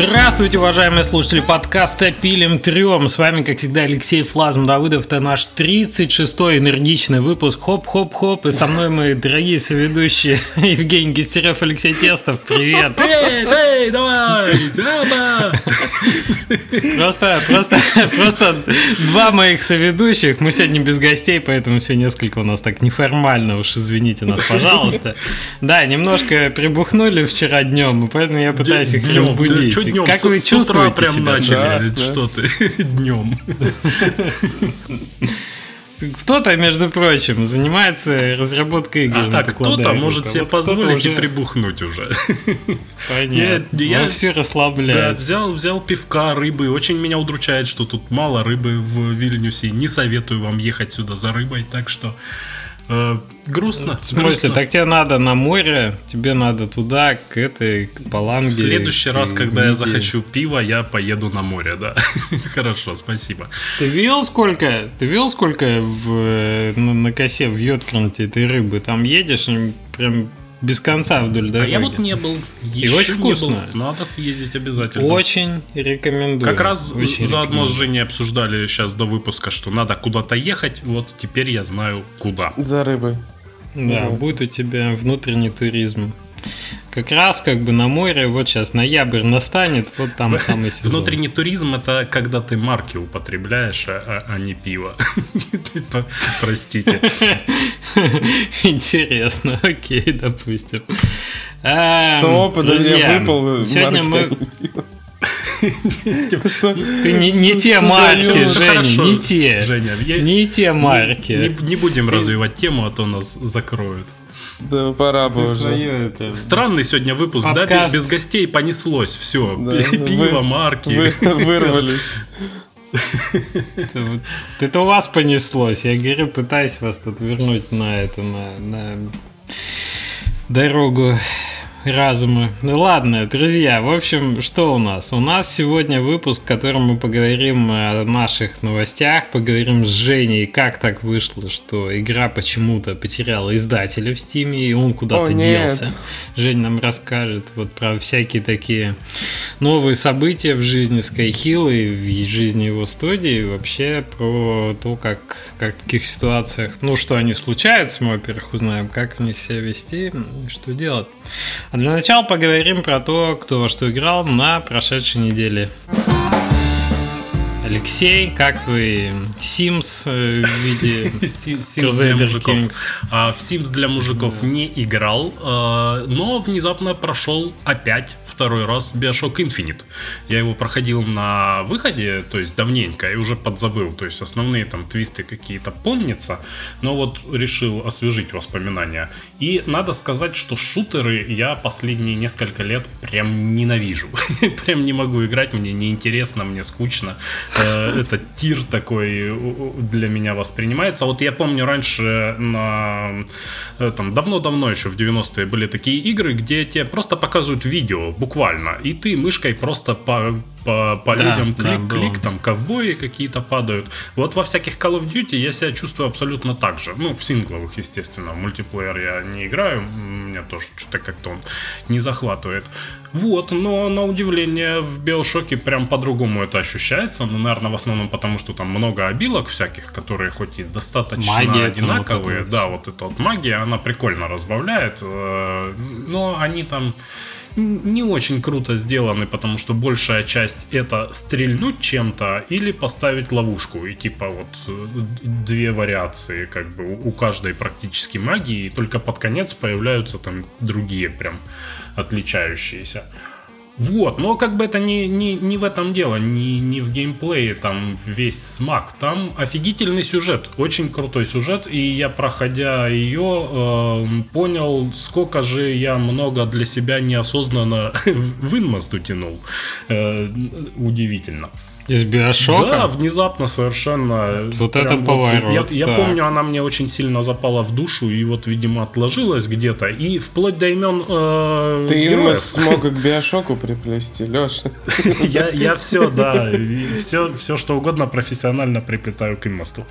Здравствуйте, уважаемые слушатели подкаста «Пилим трем». С вами, как всегда, Алексей Флазм Давыдов. Это наш 36-й энергичный выпуск. Хоп-хоп-хоп. И со мной мои дорогие соведущие Евгений Гестерев, Алексей Тестов. Привет. Привет, эй, давай. Просто, просто, просто два моих соведущих. Мы сегодня без гостей, поэтому все несколько у нас так неформально. Уж извините нас, пожалуйста. Да, немножко прибухнули вчера днем, и поэтому я пытаюсь их разбудить. Днем? Как вы чувствуете прям себя? начали, сегодня? или что ты днем? Кто-то, между прочим, занимается разработкой игр. А, а кто-то может а себе вот позволить и уже- прибухнуть уже. Понятно. Я- я- Ну, все Да, расслабляют. взял, взял пивка, рыбы. Очень меня удручает, что тут мало рыбы в Вильнюсе. Не советую вам ехать сюда за рыбой, так что грустно. В смысле, грустно. так тебе надо на море, тебе надо туда, к этой, к Паланге. В следующий раз, когда я захочу пива, я поеду на море, да. Хорошо, спасибо. Ты видел сколько, ты видел сколько в, э, на, на косе в Йоткранте этой рыбы? Там едешь прям без конца вдоль А дороги. я вот не был. И Еще очень не был. вкусно. Надо съездить обязательно. Очень рекомендую. Как раз Очень заодно с. Женей обсуждали сейчас до выпуска, что надо куда-то ехать. Вот теперь я знаю куда. За рыбой. Да, Мгм. будет у тебя внутренний туризм. Как раз как бы на море, вот сейчас ноябрь настанет, вот там самый сезон. Внутренний туризм это когда ты марки употребляешь, а, а- а не пиво. П- Простите. Интересно, окей, допустим. А, Что, подожди, выпал. Сегодня мы... Ты что? Ты не, те марки? Женя, не те. Не те марки. Не, не будем развивать тему, а то нас закроют. Да пора бы Ты уже. это- Странный сегодня выпуск, да? Подкаст. Без, без гостей понеслось. Все. Да, Пиво, вы- марки. Вы вырвались. Это у вас понеслось. Я говорю, пытаюсь вас тут вернуть на это, на, на дорогу разума. Ну ладно, друзья, в общем, что у нас? У нас сегодня выпуск, в котором мы поговорим о наших новостях, поговорим с Женей, как так вышло, что игра почему-то потеряла издателя в Стиме, и он куда-то делся. Жень нам расскажет вот про всякие такие новые события в жизни Skyhill и в жизни его студии, и вообще про то, как, как в таких ситуациях, ну, что они случаются, мы, во-первых, узнаем, как в них себя вести, и что делать. А для начала поговорим про то, кто во что играл на прошедшей неделе. Алексей, как твои Sims э, в виде Crusader мужиков. Kings? А, в Sims для мужиков не играл, а, но внезапно прошел опять второй раз Bioshock Infinite. Я его проходил на выходе, то есть давненько, и уже подзабыл. То есть основные там твисты какие-то помнятся, но вот решил освежить воспоминания. И надо сказать, что шутеры я последние несколько лет прям ненавижу. Прям не могу играть, мне неинтересно, мне скучно. Э, Это тир такой для меня воспринимается. Вот я помню раньше на э, там давно-давно еще в 90-е были такие игры, где тебе просто показывают видео буквально, и ты мышкой просто по по, по Да, людям да, клик-клик, было. там ковбои какие-то падают. Вот во всяких Call of Duty я себя чувствую абсолютно так же. Ну, в сингловых, естественно. В мультиплеер я не играю, меня тоже что-то как-то он не захватывает. Вот, но на удивление в Биошоке прям по-другому это ощущается. Ну, наверное, в основном потому, что там много обилок всяких, которые хоть и достаточно Магия одинаковые. вот да, вот эта вот магия, она прикольно разбавляет. э, Но они там не очень круто сделаны, потому что большая часть это стрельнуть чем-то или поставить ловушку. И типа вот э, две вариации, как бы у каждой практически магии, и только под конец появляются там другие прям отличающиеся. Вот, но как бы это не, не, не в этом дело, не, не в геймплее, там весь смак. Там офигительный сюжет, очень крутой сюжет, и я, проходя ее, эм, понял, сколько же я много для себя неосознанно в инмост утянул. Э, удивительно. Из Биошока? Да, внезапно совершенно. Вот Прям это поворот, я я так. помню, она мне очень сильно запала в душу, и вот, видимо, отложилась где-то. И вплоть до имен э, Ты героев. ему смог к биошоку приплести, Леша. Я, я все, да, все, все что угодно профессионально приплетаю к инмосту.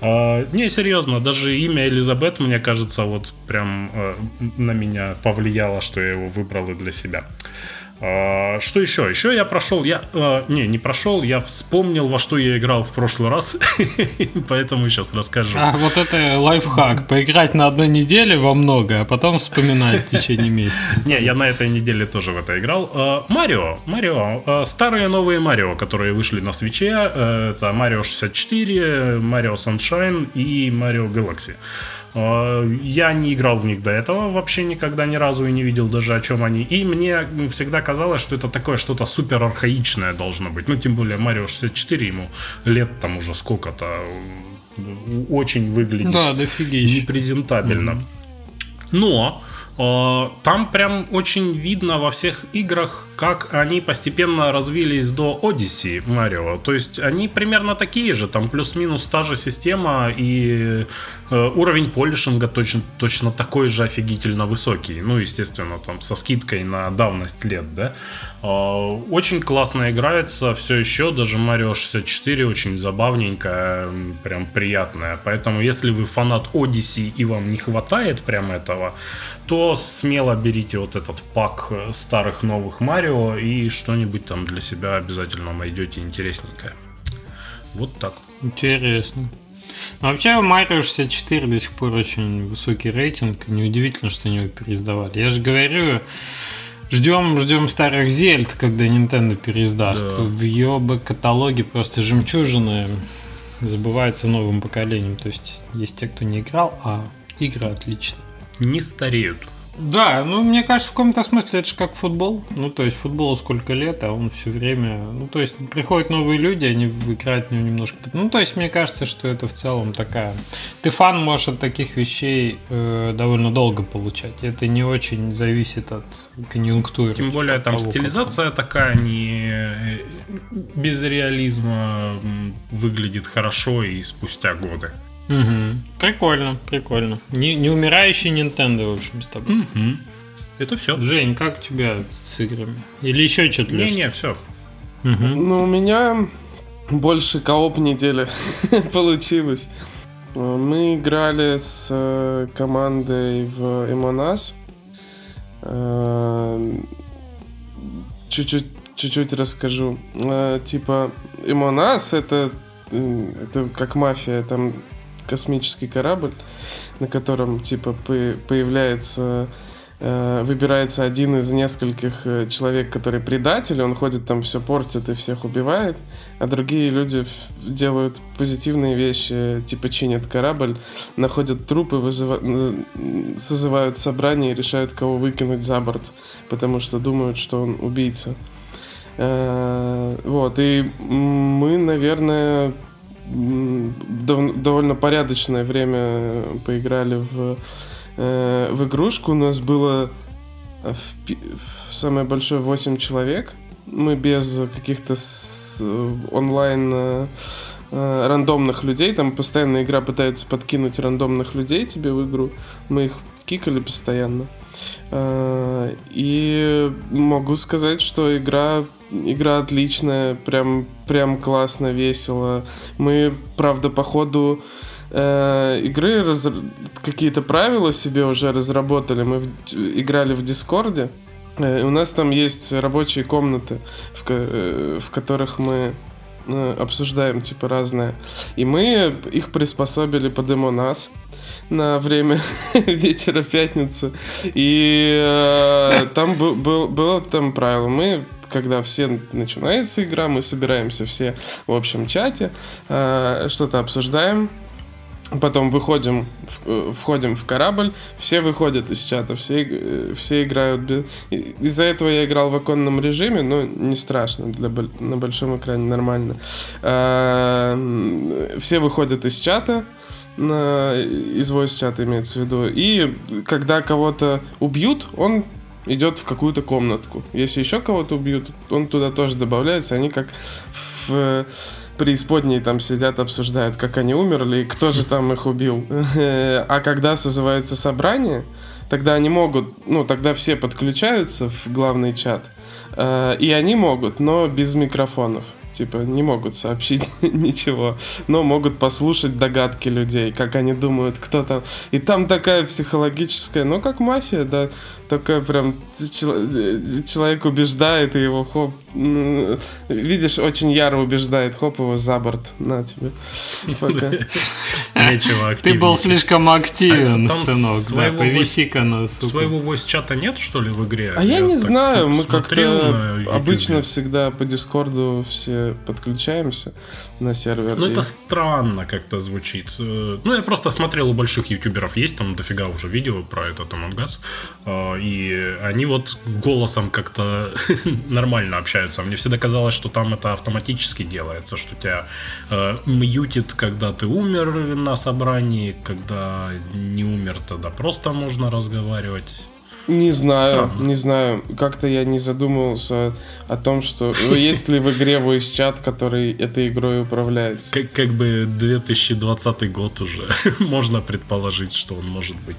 А, не, серьезно, даже имя Элизабет, мне кажется, вот прям э, на меня повлияло, что я его выбрал и для себя. А, что еще? Еще я прошел, я а, не не прошел, я вспомнил во что я играл в прошлый раз, поэтому сейчас расскажу. А вот это лайфхак, поиграть на одной неделе во много, а потом вспоминать в течение месяца. Не, я на этой неделе тоже в это играл. А, Марио, Марио, старые новые Марио, которые вышли на свече, э, это Марио 64, Марио Sunshine и Марио Galaxy. А, Я не играл в них до этого вообще никогда ни разу и не видел даже о чем они. И мне всегда казалось, что это такое что-то супер архаичное должно быть. Ну, тем более Марио 64, ему лет там уже сколько-то очень выглядит Да, дофигища. непрезентабельно. Но э, там прям очень видно во всех играх, как они постепенно развились до Odyssey Марио. То есть они примерно такие же, там плюс-минус та же система и э, уровень полишинга точно, точно такой же офигительно высокий. Ну, естественно, там со скидкой на давность лет, да. Э, очень классно играется все еще, даже Марио 64 очень забавненькая, прям приятная. Поэтому, если вы фанат Odyssey и вам не хватает прям этого, то смело берите вот этот пак э, старых новых Марио и что-нибудь там для себя обязательно найдете интересненькое. Вот так. Интересно. Ну, вообще, у Марио 64 до сих пор очень высокий рейтинг. Неудивительно, что они его переиздавали. Я же говорю, ждем, ждем старых Зельд, когда Nintendo переиздаст. Да. В ее каталоге просто жемчужины забываются новым поколением. То есть, есть те, кто не играл, а игры отличные. Не стареют. Да, ну мне кажется, в каком-то смысле это же как футбол. Ну, то есть футболу сколько лет, а он все время. Ну, то есть приходят новые люди, они играют в него немножко. Ну, то есть мне кажется, что это в целом такая. Ты фан можешь от таких вещей э, довольно долго получать. Это не очень зависит от конъюнктуры. Тем более от там того, стилизация такая не э, без реализма выглядит хорошо и спустя годы. Мгм. Прикольно, прикольно. Не, не умирающий Nintendo, в общем, с тобой. Это все. Жень, как у тебя с играми? Или еще что-то? Не-не, все. Мгм. Ну, у меня больше кооп недели получилось. Мы играли с э, командой в Эмонас. Чуть-чуть чуть-чуть расскажу. Э, Типа, Эмонас это, это как мафия, там космический корабль, на котором типа по- появляется э, выбирается один из нескольких э, человек, который предатель, он ходит там все портит и всех убивает, а другие люди делают позитивные вещи, типа чинят корабль, находят трупы, вызыва- созывают собрание и решают, кого выкинуть за борт, потому что думают, что он убийца. Э, Вот, и мы, наверное, довольно порядочное время поиграли в, э, в игрушку. У нас было э, в в самое большое 8 человек. Мы без каких-то э, онлайн э, э, рандомных людей. Там постоянно игра пытается подкинуть рандомных людей тебе в игру. Мы их кикали постоянно. И могу сказать, что игра игра отличная, прям, прям классно, весело. Мы, правда, по ходу э, игры раз- какие-то правила себе уже разработали. Мы в- играли в Дискорде. Э, у нас там есть рабочие комнаты, в, э, в которых мы э, обсуждаем типа разное. И мы их приспособили под Эмонас на время вечера пятницы. И э, там был, был- было там правило. Мы, когда все начинается игра, мы собираемся все в общем чате, э, что-то обсуждаем. Потом выходим, э, входим в корабль, все выходят из чата, все, э, все играют. Из-за этого я играл в оконном режиме, но не страшно, для, на большом экране нормально. А, м, Все выходят из чата, из voice чата имеется в виду, и когда кого-то убьют, он идет в какую-то комнатку. Если еще кого-то убьют, он туда тоже добавляется, они как в преисподней там сидят, обсуждают, как они умерли и кто же там их убил. А когда созывается собрание, тогда они могут, ну, тогда все подключаются в главный чат, э, и они могут, но без микрофонов. Типа, не могут сообщить ничего, но могут послушать догадки людей, как они думают, кто там. И там такая психологическая, ну, как мафия, да, такая прям человек убеждает, и его хоп, видишь, очень яро убеждает, хоп, его за борт, на тебе. Нечего Ты был слишком активен, а сынок, да, повиси-ка на Своего voice-чата нет, что ли, в игре? А я не знаю, мы как-то обычно всегда по Дискорду все подключаемся на сервер. Ну, это странно как-то звучит. Э, ну, я просто смотрел, у больших ютуберов есть там дофига уже видео про этот Among Us. А, и они вот голосом как-то нормально общаются. Мне всегда казалось, что там это автоматически делается, что тебя э, мьютит, когда ты умер на собрании, когда не умер, тогда просто можно разговаривать. Не знаю, Странно. не знаю. Как-то я не задумывался о том, что ну, есть ли в игре voice чат, который этой игрой управляется. Как, как бы 2020 год уже. Можно предположить, что он может быть.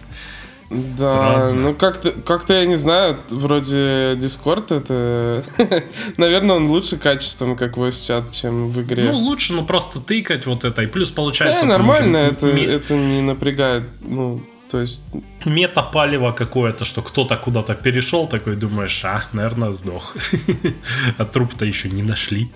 Да, Странно. ну как-то, как-то я не знаю, вроде Discord это, наверное, он лучше качеством, как voice чат, чем в игре. Ну лучше, ну просто тыкать вот это и плюс получается. Не, нормально, это, это не напрягает, ну то есть... Метапалево какое-то, что кто-то куда-то перешел, такой думаешь, а, наверное, сдох. А труп-то еще не нашли.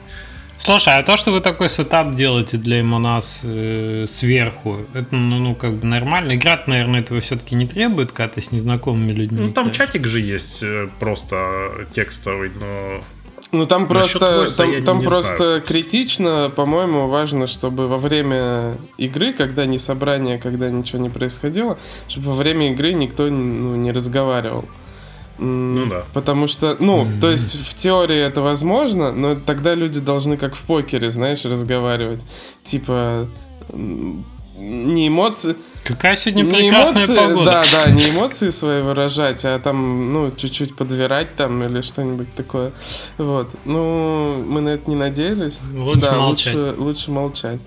Слушай, а то, что вы такой сетап делаете для Эмонас э, сверху, это, ну, ну, как бы нормально. Играть, наверное, этого все-таки не требует, когда ты с незнакомыми людьми. Ну, там чатик же есть э, просто текстовый, но ну там просто, там, там просто знаю. критично, по-моему, важно, чтобы во время игры, когда не собрание, когда ничего не происходило, чтобы во время игры никто ну, не разговаривал. Ну да. Потому что, ну, mm-hmm. то есть в теории это возможно, но тогда люди должны как в покере, знаешь, разговаривать. Типа не эмоции. Какая сегодня не прекрасная эмоции, погода. Да, да, не эмоции свои выражать, а там, ну, чуть-чуть подвирать там или что-нибудь такое. Вот. Ну, мы на это не надеялись. Лучше да, молчать. Лучше, лучше молчать.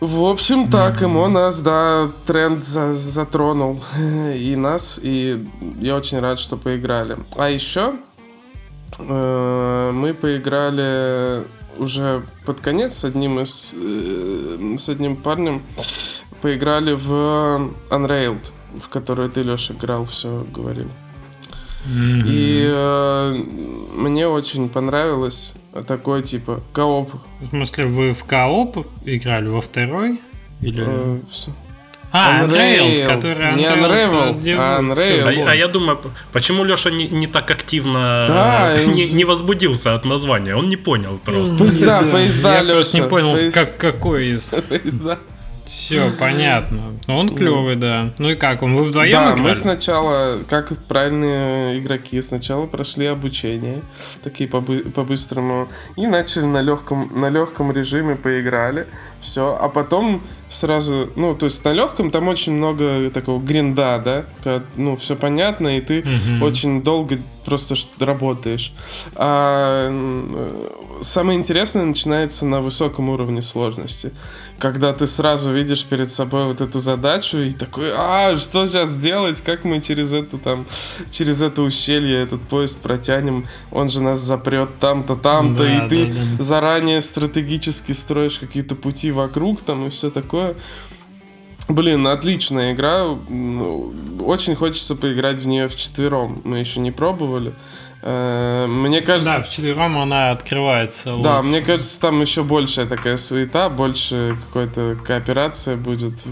В общем, так, ему нас, да, тренд за затронул и нас, и я очень рад, что поиграли. А еще э, мы поиграли уже под конец с одним из э, с одним парнем поиграли в Unrailed, в которую ты, Леша, играл, все говорил. Mm-hmm. И э, мне очень понравилось такой типа кооп. В смысле, вы в кооп играли во второй? Или... Э, а, Unrailed, который не Unravel, а Unrailed. А, а я думаю, почему Леша не, не так активно да, не, не возбудился от названия? Он не понял просто. Поезда, поезда, Я просто не понял, как, какой из... Поезда. Все, понятно. Он клевый, да. Ну и как, он вы вдвоем Да, играли? мы сначала, как правильные игроки, сначала прошли обучение, такие по-быстрому, и начали на легком, на легком режиме поиграли, все, а потом сразу, ну, то есть на легком там очень много такого гринда, да, когда, ну, все понятно, и ты угу. очень долго просто работаешь. А самое интересное начинается на высоком уровне сложности когда ты сразу видишь перед собой вот эту задачу и такой, а, что сейчас делать, как мы через это там, через это ущелье этот поезд протянем, он же нас запрет там-то, там-то, да, и ты да, заранее стратегически строишь какие-то пути вокруг там и все такое. Блин, отличная игра. Ну, очень хочется поиграть в нее в четвером. Мы еще не пробовали. Мне кажется... Да, в четвером она открывается. Да, мне кажется, там еще большая такая суета, больше какой-то кооперация будет.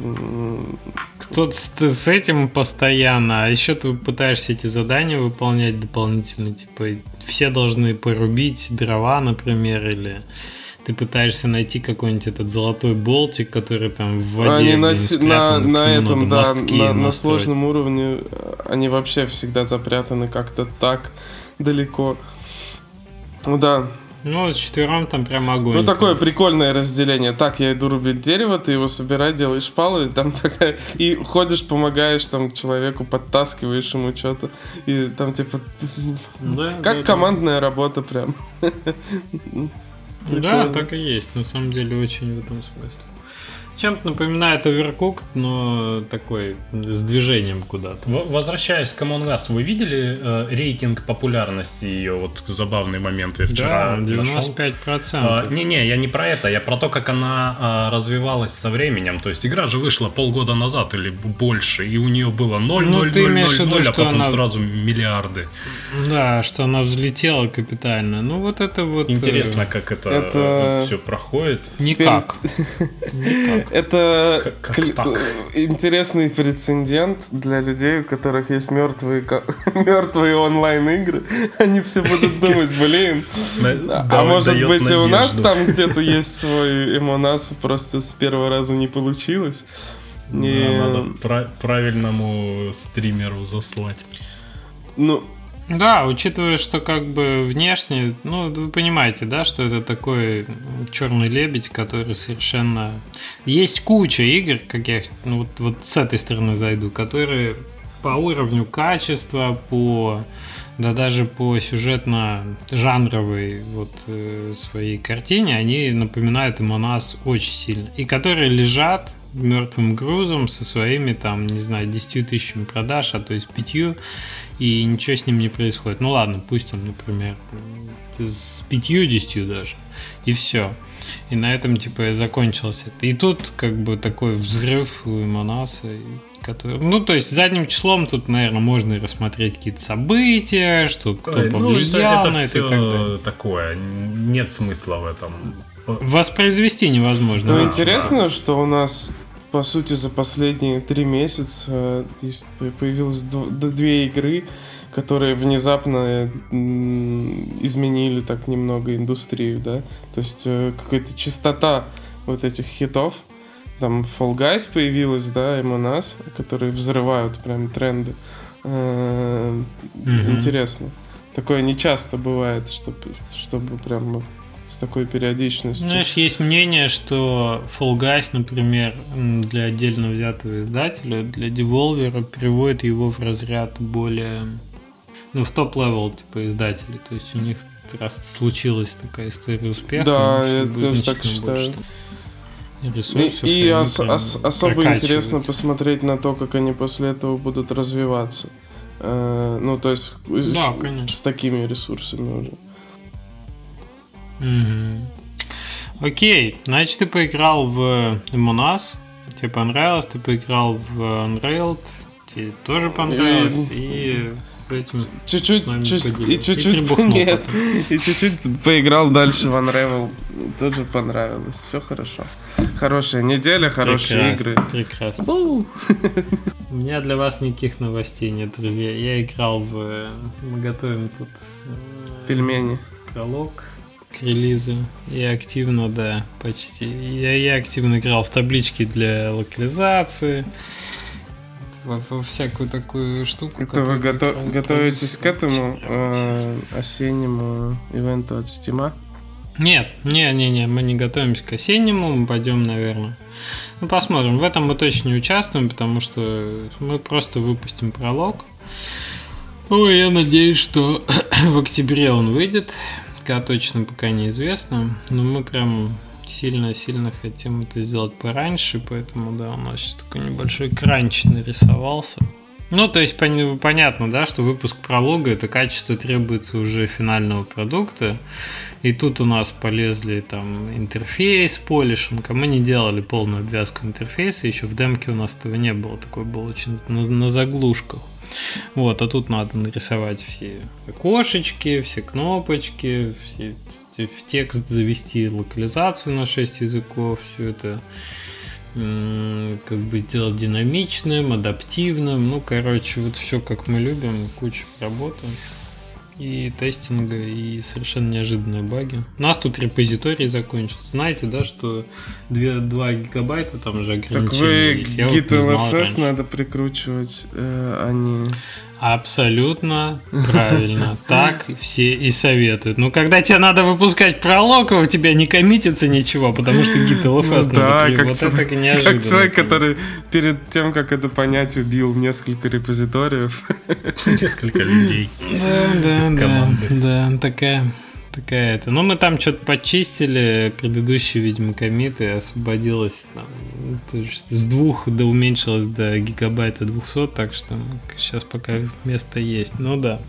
Кто-то с, с этим постоянно, а еще ты пытаешься эти задания выполнять дополнительно, типа все должны порубить дрова, например, или ты пытаешься найти какой-нибудь этот золотой болтик, который там в воде они на, спрятан, на, на этом, да, на, на сложном уровне они вообще всегда запрятаны как-то так далеко. Ну да. Ну, с четвером там прям огонь. Ну, такое прикольное разделение. Так, я иду рубить дерево, ты его собирай, делаешь палы, там такая... И ходишь, помогаешь там человеку, подтаскиваешь ему что-то. И там типа... Да, как да, командная да. работа прям. Да, так и есть. На самом деле, очень в этом смысле. Чем-то напоминает Overcooked, но такой с движением куда-то. Возвращаясь к Among Us, вы видели э, рейтинг популярности ее? Вот забавный момент я вчера Да, 95%. Не-не, я не про это, я про то, как она а, развивалась со временем. То есть игра же вышла полгода назад или больше, и у нее было 0, Ну, 0, ты 0, имеешь в 0, виду, 0, а потом она- сразу миллиарды. Да, что она взлетела капитально. Ну, вот это вот... э, Интересно, как это, Это- все проходит. Никак. Никак. Это Как- как кли- так? интересный прецедент для людей, у которых есть мертвые, мертвые онлайн-игры. Они все будут думать, блин, а может быть и у нас там где-то есть свой эмонас, просто с первого раза не получилось. Да, И, надо пра- правильному стримеру заслать. ну, Да, учитывая, что как бы внешне, ну, вы понимаете, да, что это такой черный лебедь, который совершенно... Есть куча игр, как я ну, вот, вот с этой стороны зайду, которые по уровню качества, по да даже по сюжетно-жанровой вот э, своей картине они напоминают им о нас очень сильно. И которые лежат мертвым грузом со своими там, не знаю, 10 тысячами продаж, а то есть пятью, и ничего с ним не происходит. Ну ладно, пусть он, например, с пятью-десятью даже, и все. И на этом, типа, и закончилось это. И тут, как бы, такой взрыв у Манаса, который... Ну, то есть, задним числом тут, наверное, можно и рассмотреть какие-то события, что кто Ой, ну, повлиял это, на это и всё так далее. такое. Нет смысла в этом. Воспроизвести невозможно. ну Да, интересно, что у нас, по сути, за последние три месяца по- появилось две игры, которые внезапно изменили так немного индустрию, да? То есть э, какая-то чистота вот этих хитов. Там Fall Guys появилась, да, Among Us, которые взрывают прям тренды. Э. Интересно. Такое не часто бывает, чтобы, чтобы прям с такой периодичностью. Знаешь, есть мнение, что Fall Guys, например, для отдельно взятого издателя, для Devolver переводит его в разряд более, ну, в top-level, типа, издателей. То есть у них раз случилась такая история успеха. Да, я тоже так считаю. И, и ос- ос- особо интересно посмотреть на то, как они после этого будут развиваться. Э, ну, то есть с- Да, конечно. с такими ресурсами уже. Окей, значит, ты поиграл в Among Us, тебе понравилось, ты поиграл в Unrailed, тебе тоже понравилось, и с этим Чуть-чуть, чуть- и чуть-чуть нет, и чуть-чуть поиграл дальше в Unravel. Тоже понравилось. Все хорошо. Хорошая неделя, хорошие Прекрасно, игры. Прекрасно. У меня для вас никаких новостей нет, друзья. Я играл в... э, Мы готовим тут э, Пельмени. пролог к релизу. И активно, да, почти. Я, я активно играл в таблички для локализации. Во, во всякую такую штуку. Это вы которую гото- прям готовитесь к этому э, осеннему ивенту от Стима? Нет, не, не, не, мы не готовимся к осеннему, мы пойдем, наверное. Ну, посмотрим. В этом мы точно не участвуем, потому что мы просто выпустим пролог. Ой, я надеюсь, что в октябре он выйдет. Когда точно пока неизвестно. Но мы прям сильно-сильно хотим это сделать пораньше, поэтому, да, у нас сейчас такой небольшой кранч нарисовался. Ну, то есть пон- понятно, да, что выпуск пролога это качество требуется уже финального продукта. И тут у нас полезли там интерфейс, полишинг, а мы не делали полную обвязку интерфейса, еще в демке у нас этого не было, такой был очень на, на заглушках. Вот, а тут надо нарисовать все окошечки, все кнопочки, все, в текст завести локализацию на 6 языков, все это как бы сделать динамичным, адаптивным. Ну, короче, вот все как мы любим, куча работы и тестинга, и совершенно неожиданные баги. У нас тут репозиторий закончился. Знаете, да, что 2, 2 гигабайта там же Так ограничение вы вот не знал GitLFS надо прикручивать, э, а не... Абсолютно правильно. Так все и советуют. Но когда тебе надо выпускать пролог, а у тебя не коммитится ничего, потому что GitLFS Ну надо да, как, Вот человек- это неожиданно. как человек, который перед тем, как это понять, убил несколько репозиториев. Несколько людей. Да, да, из да, команды. да, такая, такая это. Ну, мы там что-то почистили, предыдущие, видимо, комиты, освободилось там с двух до уменьшилось до гигабайта 200, так что сейчас пока место есть. Ну да,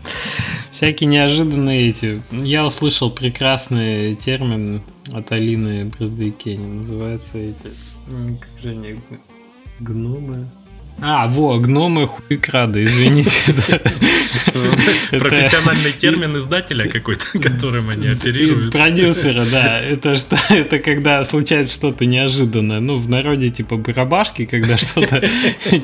всякие неожиданные эти. Я услышал прекрасный термин от Алины Браздайкени, называется эти, как же они, гномы, а, во, гномы хуйкрады, извините за... Профессиональный термин издателя какой-то, которым они оперируют. Продюсера, да. Это что? Это когда случается что-то неожиданное. Ну, в народе типа барабашки, когда что-то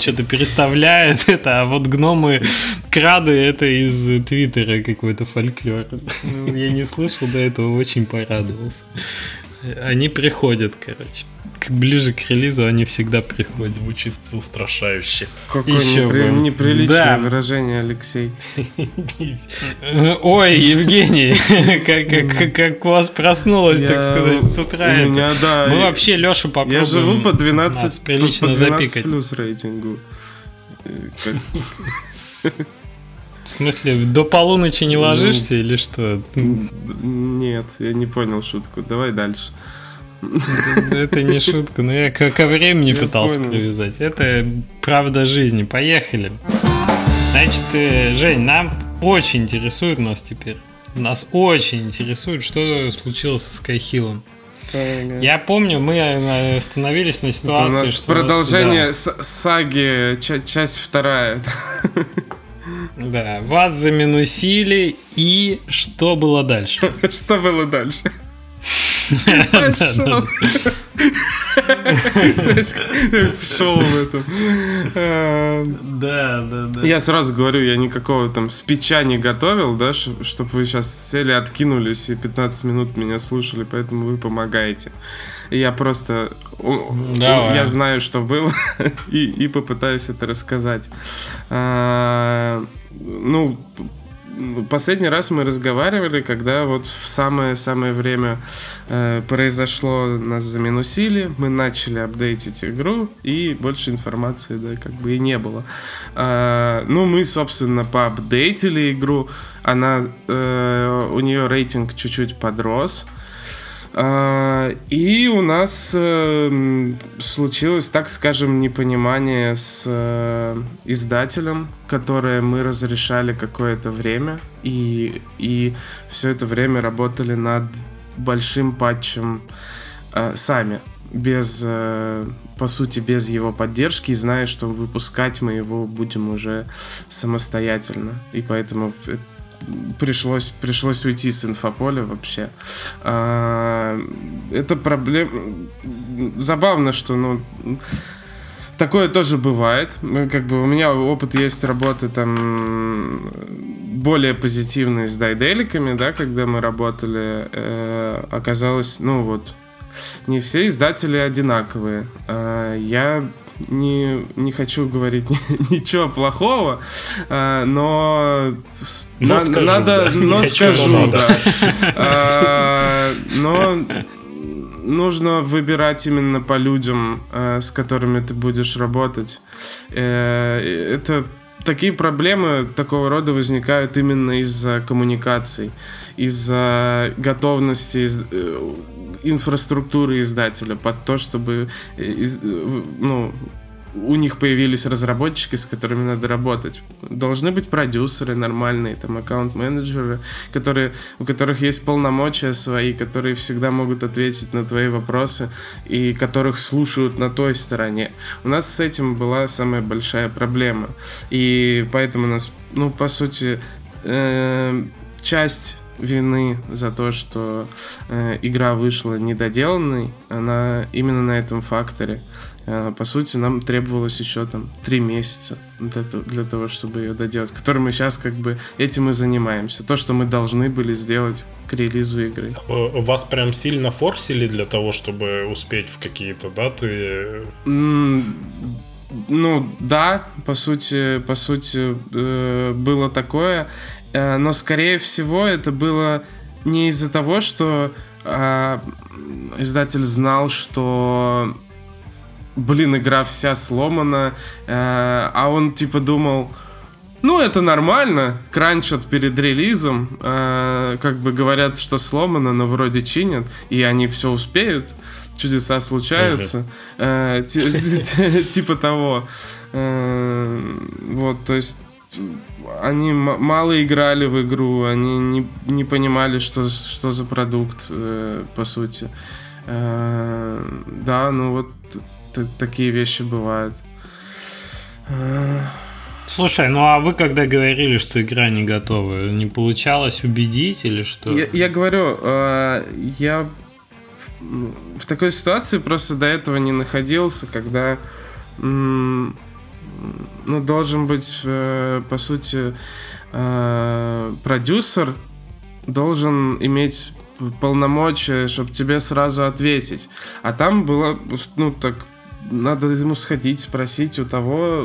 что-то переставляют. Это, а вот гномы крады это из Твиттера какой-то фольклор. Ну, я не слышал до этого, очень порадовался. Они приходят, короче ближе к релизу они всегда приходят. Звучит устрашающе. Какое Еще непри... неприличное да. выражение, Алексей. Ой, Евгений, как, у вас проснулось, так сказать, с утра. Мы вообще Лешу попробуем. Я живу по 12, прилично по 12 запикать. плюс рейтингу. В смысле, до полуночи не ложишься ну, или что? Нет, я не понял шутку. Давай дальше. Это не шутка, но я ко времени пытался привязать. Это правда жизни. Поехали. Значит, э, Жень, нам очень интересует нас теперь. Нас очень интересует, что случилось с Скайхиллом. Я помню, мы э, остановились на ситуации, Это у нас что продолжение нас, да. саги, часть вторая. Да, вас заминусили, и что было дальше? Что было дальше? Шоу в этом. Да, да, да. Я сразу говорю, я никакого там спича не готовил, да, чтобы вы сейчас сели, откинулись и 15 минут меня слушали, поэтому вы помогаете. Я просто... Давай. Я знаю, что было, и, и попытаюсь это рассказать. А, ну, последний раз мы разговаривали, когда вот в самое-самое время э, произошло, нас заминусили, мы начали апдейтить игру, и больше информации, да, как бы и не было. Э, ну, мы, собственно, поапдейтили игру, она, э, у нее рейтинг чуть-чуть подрос, а, и у нас э, случилось, так скажем, непонимание с э, издателем, которое мы разрешали какое-то время. И, и все это время работали над большим патчем э, сами. Без, по сути, без его поддержки, зная, что выпускать мы его будем уже самостоятельно. И поэтому пришлось, пришлось уйти с инфополя вообще. А, это проблема... Забавно, что, ну, такое тоже бывает. Ну, как бы у меня опыт есть работы там более позитивные с дайделиками, да, когда мы работали. Э, оказалось, ну вот, не все издатели одинаковые. Э, я не, не хочу говорить ничего плохого, э, но, но на, скажу, надо, да. но не скажу, да. А, но нужно выбирать именно по людям, э, с которыми ты будешь работать. Э, это такие проблемы такого рода возникают именно из-за коммуникаций, из-за готовности из, э, инфраструктуры издателя под то, чтобы из, ну, у них появились разработчики, с которыми надо работать. Должны быть продюсеры нормальные, там аккаунт-менеджеры, которые, у которых есть полномочия свои, которые всегда могут ответить на твои вопросы и которых слушают на той стороне. У нас с этим была самая большая проблема. И поэтому у нас, ну, по сути, э, часть вины за то, что э, игра вышла недоделанной, она именно на этом факторе. Э, по сути, нам требовалось еще там три месяца для, для того, чтобы ее доделать, который мы сейчас как бы этим и занимаемся. То, что мы должны были сделать к релизу игры. Э, вас прям сильно форсили для того, чтобы успеть в какие-то даты? Mm, ну, да, по сути, по сути, э, было такое. Но, скорее всего, это было не из-за того, что а, издатель знал, что блин, игра вся сломана, э, а он типа думал, ну, это нормально. Кранчат перед релизом. Э, как бы говорят, что сломано, но вроде чинят. И они все успеют. Чудеса случаются. Э, типа того. Э, вот, то есть они мало играли в игру, они не, не понимали, что, что за продукт, э, по сути. Э, да, ну вот такие вещи бывают. Слушай, ну а вы когда говорили, что игра не готова, не получалось убедить или что? Я, я говорю, э, я в такой ситуации просто до этого не находился, когда ну, должен быть, э, по сути, э, продюсер должен иметь полномочия, чтобы тебе сразу ответить. А там было, ну, так надо ему сходить, спросить у того,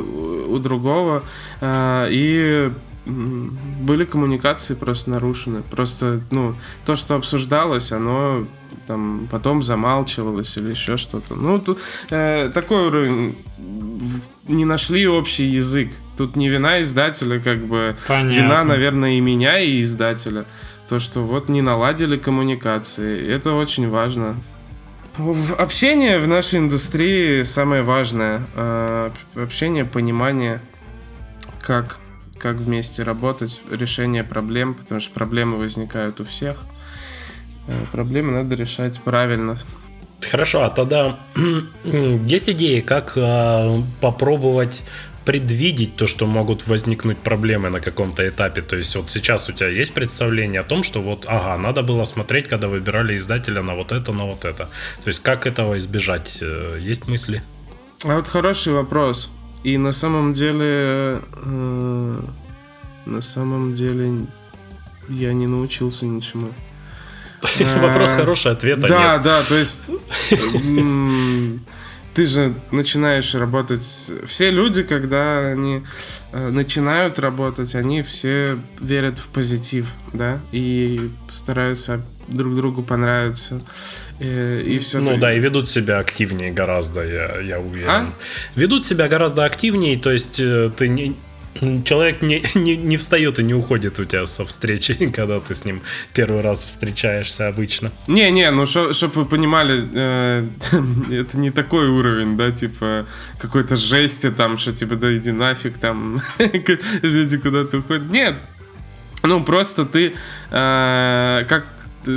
у другого. Э, и были коммуникации просто нарушены. Просто, ну, то, что обсуждалось, оно там потом замалчивалось или еще что-то. Ну, тут э, такой уровень не нашли общий язык. Тут не вина издателя, как бы Понятно. вина, наверное, и меня, и издателя. То, что вот не наладили коммуникации. Это очень важно. Общение в нашей индустрии самое важное. А, общение, понимание, как, как вместе работать, решение проблем, потому что проблемы возникают у всех. Э, проблемы надо решать правильно. Хорошо, а тогда есть идеи, как э, попробовать предвидеть то, что могут возникнуть проблемы на каком-то этапе. То есть вот сейчас у тебя есть представление о том, что вот, ага, надо было смотреть, когда выбирали издателя на вот это, на вот это. То есть как этого избежать? Э, есть мысли? А вот хороший вопрос. И на самом деле, э, на самом деле я не научился ничему. Вопрос хороший, ответа нет. Да, да, то есть ты же начинаешь работать. Все люди, когда они э, начинают работать, они все верят в позитив, да, и стараются друг другу понравиться. И, э, и все. Ну да, и ведут себя активнее гораздо, я, я уверен. А? Ведут себя гораздо активнее, то есть э, ты не, человек не, не, не встает и не уходит у тебя со встречи, когда ты с ним первый раз встречаешься обычно. Не-не, ну чтобы вы понимали, э, это не такой уровень, да, типа какой-то жести там, что типа да иди нафиг там, люди куда-то уходят. Нет, ну просто ты э, как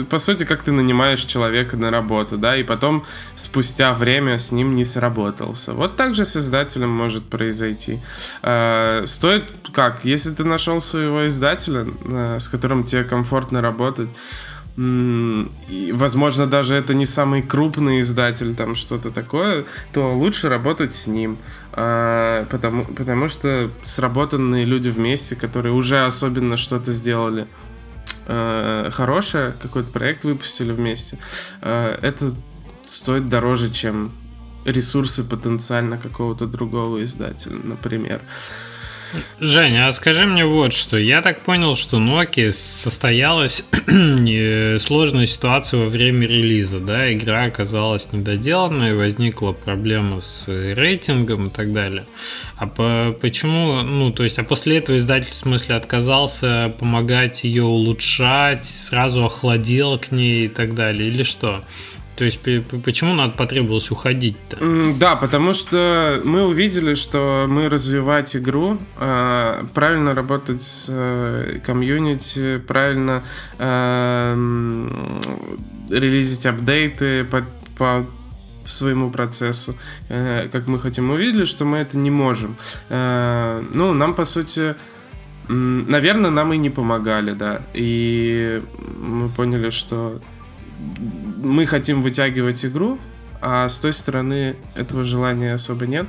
по сути, как ты нанимаешь человека на работу, да, и потом спустя время с ним не сработался. Вот так же с издателем может произойти. Э, стоит как? Если ты нашел своего издателя, э, с которым тебе комфортно работать, и, возможно, даже это не самый крупный издатель, там что-то такое, то лучше работать с ним. А, потому, потому что сработанные люди вместе, которые уже особенно что-то сделали, э, хорошее, какой-то проект выпустили вместе, э, это стоит дороже, чем ресурсы потенциально какого-то другого издателя, например. Женя, а скажи мне вот что. Я так понял, что Nokia состоялась сложная ситуация во время релиза, да, игра оказалась недоделанной, возникла проблема с рейтингом и так далее. А по, почему, ну, то есть, а после этого издатель, в смысле, отказался помогать ее улучшать, сразу охладел к ней и так далее, или что? То есть почему надо потребовалось уходить-то? Да, потому что мы увидели, что мы развивать игру, а, правильно работать с э, комьюнити, правильно э, релизить апдейты по своему процессу, э, как мы хотим. Мы увидели, что мы это не можем. Ну, нам, по сути, наверное, нам и не помогали, да. И мы поняли, что мы хотим вытягивать игру, а с той стороны этого желания особо нет.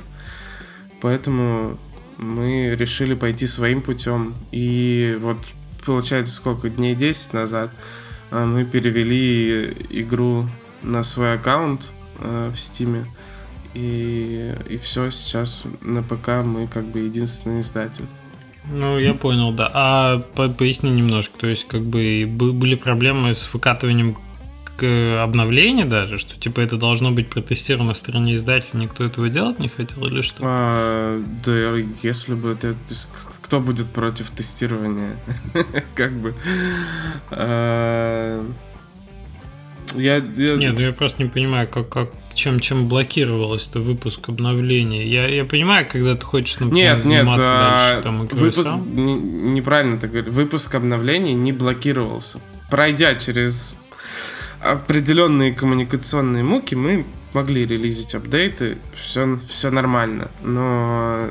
Поэтому мы решили пойти своим путем. И вот получается сколько дней 10 назад а, мы перевели игру на свой аккаунт э, в Стиме. И, и все, сейчас на ПК мы как бы единственный издатель. Ну, я понял, да. А по поясни немножко. То есть, как бы были проблемы с выкатыванием обновление даже, что типа это должно быть протестировано на стороне издателя, никто этого делать не хотел или что? А, да, если бы это... Кто будет против тестирования? как бы... А, я, я... Нет, я просто не понимаю, как, как чем, чем блокировалось это выпуск обновления. Я, я понимаю, когда ты хочешь, например, нет, заниматься нет, дальше, а, там, выпуск, не, неправильно ты говоришь. Выпуск обновлений не блокировался. Пройдя через определенные коммуникационные муки, мы могли релизить апдейты, все, все нормально. Но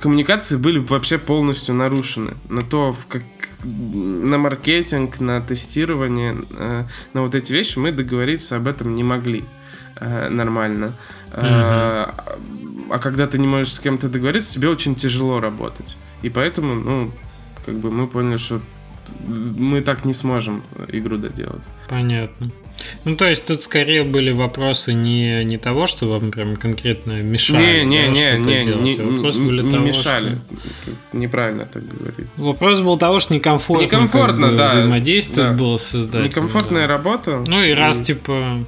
коммуникации были вообще полностью нарушены. На то, в как, на маркетинг, на тестирование, э, на вот эти вещи мы договориться об этом не могли э, нормально. Mm-hmm. А, а когда ты не можешь с кем-то договориться, тебе очень тяжело работать. И поэтому, ну, как бы мы поняли, что мы так не сможем игру доделать. Понятно. Ну, то есть тут скорее были вопросы не, не того, что вам прям конкретно мешали. Не, не, не, не, не, вопросы были не того, мешали. Что... Неправильно так говорить. Вопрос был того, что некомфортно, некомфортно как бы, да, взаимодействовать да. было создать. Некомфортная да. работа. Ну и раз, типа,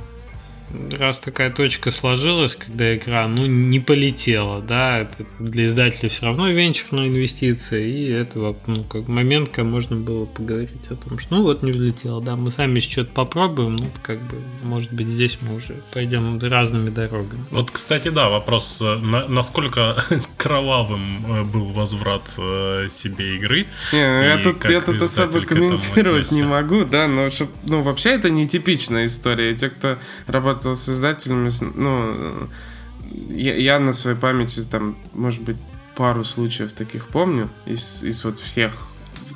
раз такая точка сложилась, когда игра, ну, не полетела, да, это для издателя все равно венчурная инвестиция, и это ну, как момент, когда можно было поговорить о том, что ну вот не взлетело, да, мы сами что-то попробуем, ну, как бы, может быть, здесь мы уже пойдем разными дорогами. Вот, кстати, да, вопрос, э, на, насколько кровавым э, был возврат э, себе игры? Не, я тут, я тут особо комментировать не могу, да, но ну, вообще это нетипичная история, те, кто работает работал с издателями, ну, я, я на своей памяти, там, может быть, пару случаев таких помню, из, из вот всех,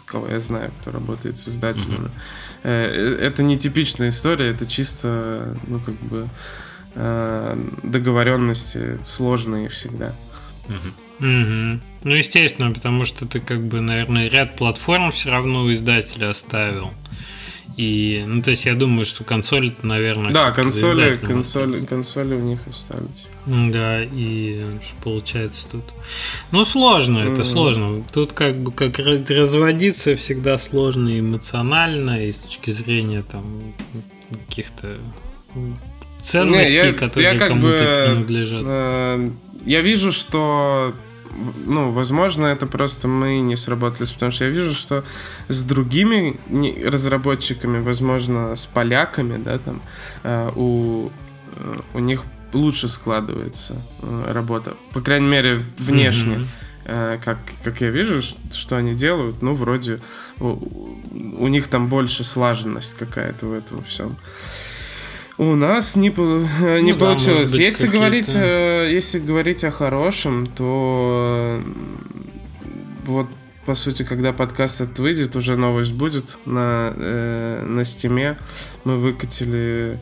кого я знаю, кто работает с издателями. Mm-hmm. Это не типичная история, это чисто, ну, как бы, э, договоренности сложные всегда. Mm-hmm. Угу. Ну, естественно, потому что ты, как бы, наверное, ряд платформ все равно у издателя оставил. И, ну, то есть я думаю, что консоли, наверное, да, консоли, консоли, консоли у них остались. Да, и получается тут. Ну, сложно, это mm-hmm. сложно. Тут как бы как разводиться всегда сложно эмоционально, и с точки зрения там каких-то ценностей, Не, я, которые я кому-то бы, принадлежат. Э, я вижу, что ну, возможно, это просто мы не сработались, потому что я вижу, что с другими разработчиками, возможно, с поляками, да, там, э, у, э, у них лучше складывается э, работа, по крайней мере, внешне. Mm-hmm как, как я вижу, что они делают, ну, вроде у, у них там больше слаженность какая-то в этом всем. У нас не, не ну, получилось. Да, если, говорить, э, если говорить о хорошем, то вот по сути, когда подкаст этот выйдет, уже новость будет на, э, на стиме. Мы выкатили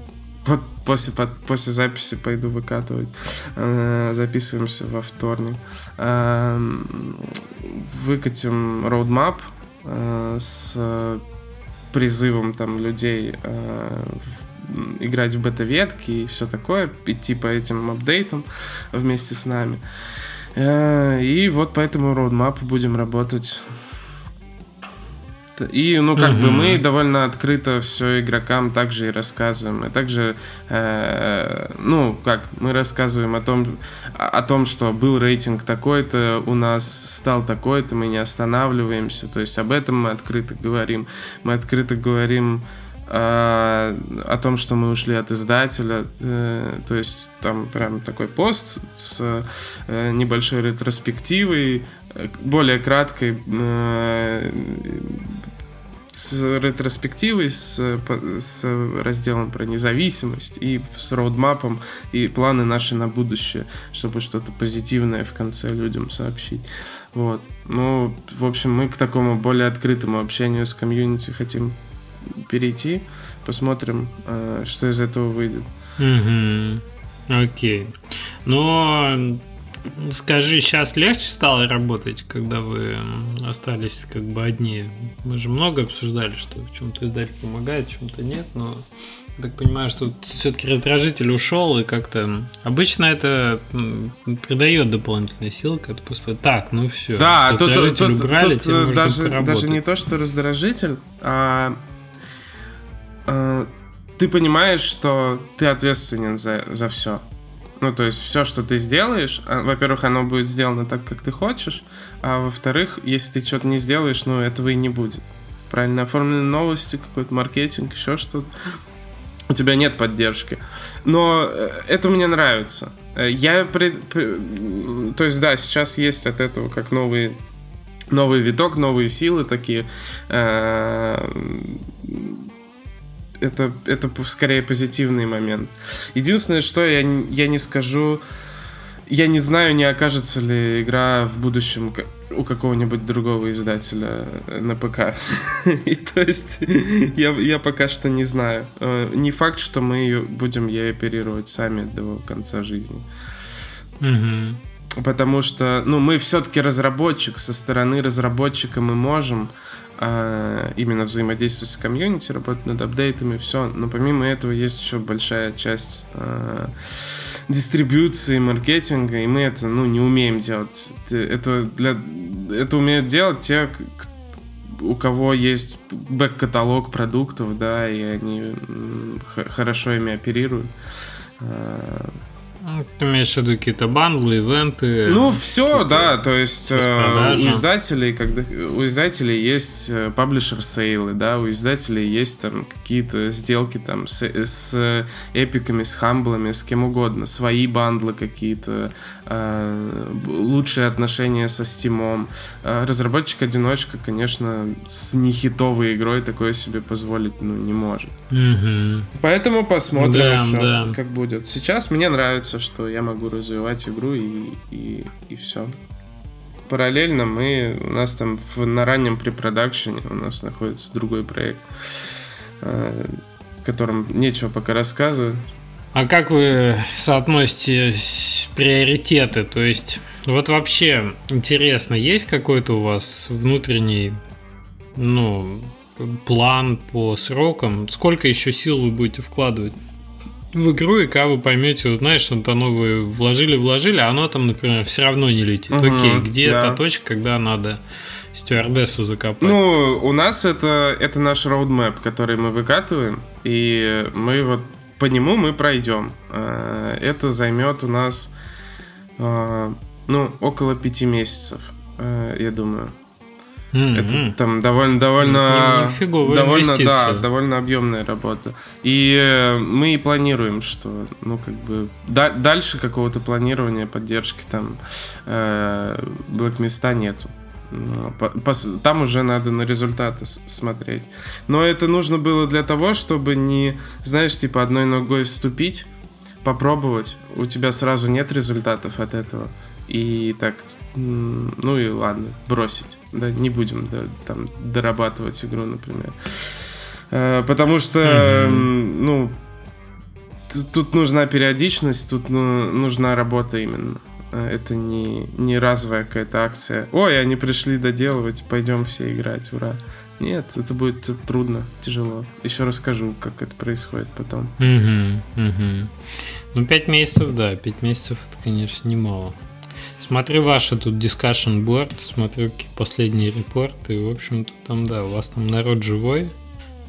вот после, под, после записи пойду выкатывать. Э, записываемся во вторник. Э, выкатим роудмап э, с призывом там людей э, играть в бета-ветки и все такое, идти по этим апдейтам вместе с нами. Э, и вот по этому роудмапу будем работать. И, ну, как угу. бы мы довольно открыто все игрокам также и рассказываем. И также, э, ну, как, мы рассказываем о том, о том, что был рейтинг такой-то, у нас стал такой-то, мы не останавливаемся. То есть об этом мы открыто говорим. Мы открыто говорим о том, что мы ушли от издателя. Э, то есть там прям такой пост с э, небольшой ретроспективой, э, более краткой с ретроспективой, с, с разделом про независимость и с роудмапом и планы наши на будущее, чтобы что-то позитивное в конце людям сообщить. Вот. Ну, в общем, мы к такому более открытому общению с комьюнити хотим перейти, посмотрим, э, что из этого выйдет. Угу. Окей. Но скажи, сейчас легче стало работать, когда вы остались как бы одни? Мы же много обсуждали, что в чем-то издатель помогает, в чем-то нет, но так понимаю, что все-таки раздражитель ушел, и как-то обычно это придает дополнительные силы, когда просто так, ну все. Да, тут, тут, убрали, тут даже, даже не то, что раздражитель, а э, ты понимаешь, что ты ответственен за, за все. Ну, то есть все, что ты сделаешь, а, во-первых, оно будет сделано так, как ты хочешь, а во-вторых, если ты что-то не сделаешь, ну, этого и не будет. Правильно оформлены новости, какой-то маркетинг, еще что-то. У тебя нет поддержки. Но э, это мне нравится. Э, я... При, то есть, да, сейчас есть от этого как новый новый виток, новые силы такие. Это, это скорее позитивный момент. Единственное, что я, я не скажу, я не знаю, не окажется ли игра в будущем у какого-нибудь другого издателя на ПК. И то есть я, я пока что не знаю. Э, не факт, что мы ее, будем ей оперировать сами до конца жизни. Потому что, ну, мы все-таки разработчик, со стороны разработчика мы можем а, именно взаимодействовать с комьюнити, работать над апдейтами, все. Но помимо этого есть еще большая часть а, дистрибьюции, маркетинга, и мы это, ну, не умеем делать. Это, для, это умеют делать те, у кого есть бэк-каталог продуктов, да, и они хорошо ими оперируют. Ты имеешь в виду какие-то бандлы, ивенты? Ну, все, да, то есть э, у издателей, когда у издателей есть паблишер сейлы, да, у издателей есть там какие-то сделки там с, с эпиками, с хамблами, с кем угодно, свои бандлы какие-то, э, лучшие отношения со стимом. Э, Разработчик-одиночка, конечно, с нехитовой игрой такое себе позволить, ну, не может. Угу. Поэтому посмотрим да, еще, да. как будет. Сейчас мне нравится нравится, что я могу развивать игру и, и, и все. Параллельно мы, у нас там в, на раннем препродакшене у нас находится другой проект, э, котором нечего пока рассказывать. А как вы соотносите приоритеты? То есть, вот вообще интересно, есть какой-то у вас внутренний, ну, план по срокам? Сколько еще сил вы будете вкладывать в игру, и когда вы поймете, узнаешь, что оно вы вложили, вложили, а оно там, например, все равно не летит. Угу, Окей, где да. та точка, когда надо стюардессу закопать? Ну, у нас это, это наш роудмэп, который мы выкатываем, и мы вот по нему мы пройдем. Э, это займет у нас, э, ну, около пяти месяцев, э, я думаю. Mm-hmm. Это там довольно, довольно, довольно, да, довольно объемная работа. И э, мы и планируем, что, ну, как бы, да, дальше какого-то планирования, поддержки там э, Места нету. По, по, там уже надо на результаты смотреть. Но это нужно было для того, чтобы не, знаешь, типа одной ногой вступить, попробовать. У тебя сразу нет результатов от этого и так, ну и ладно, бросить, да, не будем да, там дорабатывать игру, например. Э, потому что, mm-hmm. ну, тут нужна периодичность, тут ну, нужна работа именно. Э, это не, не разовая какая-то акция. Ой, они пришли доделывать, пойдем все играть, ура. Нет, это будет трудно, тяжело. Еще расскажу, как это происходит потом. Угу, угу. Ну, пять месяцев, да, пять месяцев это, конечно, немало. Смотрю ваши тут discussion board, смотрю какие последние репорты, и, в общем-то, там, да, у вас там народ живой,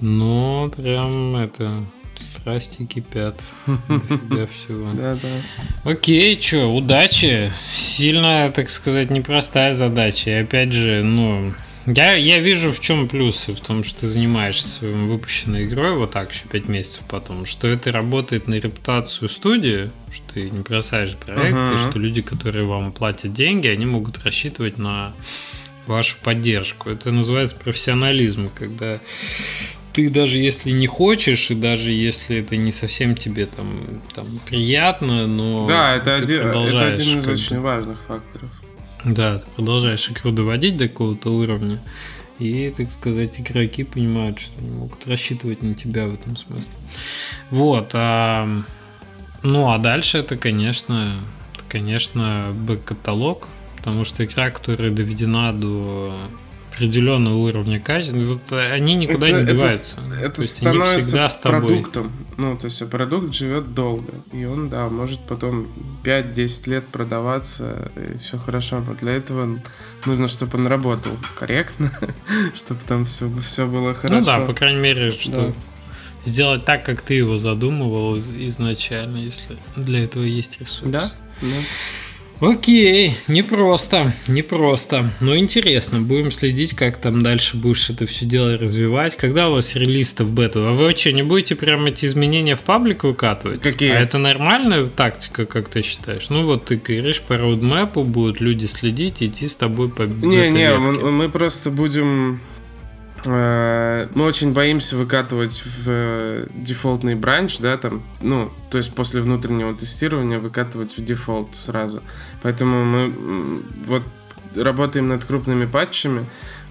но прям это страсти кипят. Дофига всего. Да, да. Окей, что, удачи. Сильно, так сказать, непростая задача. И опять же, ну, я, я вижу, в чем плюсы в том, что ты занимаешься своей выпущенной игрой вот так еще 5 месяцев потом, что это работает на репутацию студии, что ты не бросаешь проект, uh-huh. и что люди, которые вам платят деньги, они могут рассчитывать на вашу поддержку. Это называется профессионализм, когда ты даже если не хочешь, и даже если это не совсем тебе там, там приятно, но да, это, один, это один из очень важных факторов. Да, ты продолжаешь игру доводить до какого-то уровня, и, так сказать, игроки понимают, что они могут рассчитывать на тебя в этом смысле. Вот. А, ну, а дальше это, конечно, это, конечно, бэк-каталог, потому что игра, которая доведена до определенного уровня казни, вот они никуда это, не деваются. Это, это то есть становится они всегда с тобой. продуктом. Ну, то есть продукт живет долго. И он, да, может потом 5-10 лет продаваться, и все хорошо. Но для этого нужно, чтобы он работал корректно, чтобы там все, все было хорошо. Ну да, по крайней мере, что да. сделать так, как ты его задумывал изначально, если для этого есть ресурс. Да? Да. Окей, непросто, непросто. Но интересно, будем следить, как там дальше будешь это все дело развивать. Когда у вас релиз-то в бету? А вы что, не будете прям эти изменения в паблик выкатывать? Какие? А это нормальная тактика, как ты считаешь? Ну вот ты говоришь, по роудмэпу будут люди следить, идти с тобой по Не, не, мы, мы просто будем... э, Мы очень боимся выкатывать в э, дефолтный бранч, да, там, ну, то есть после внутреннего тестирования выкатывать в дефолт сразу. Поэтому мы вот работаем над крупными патчами,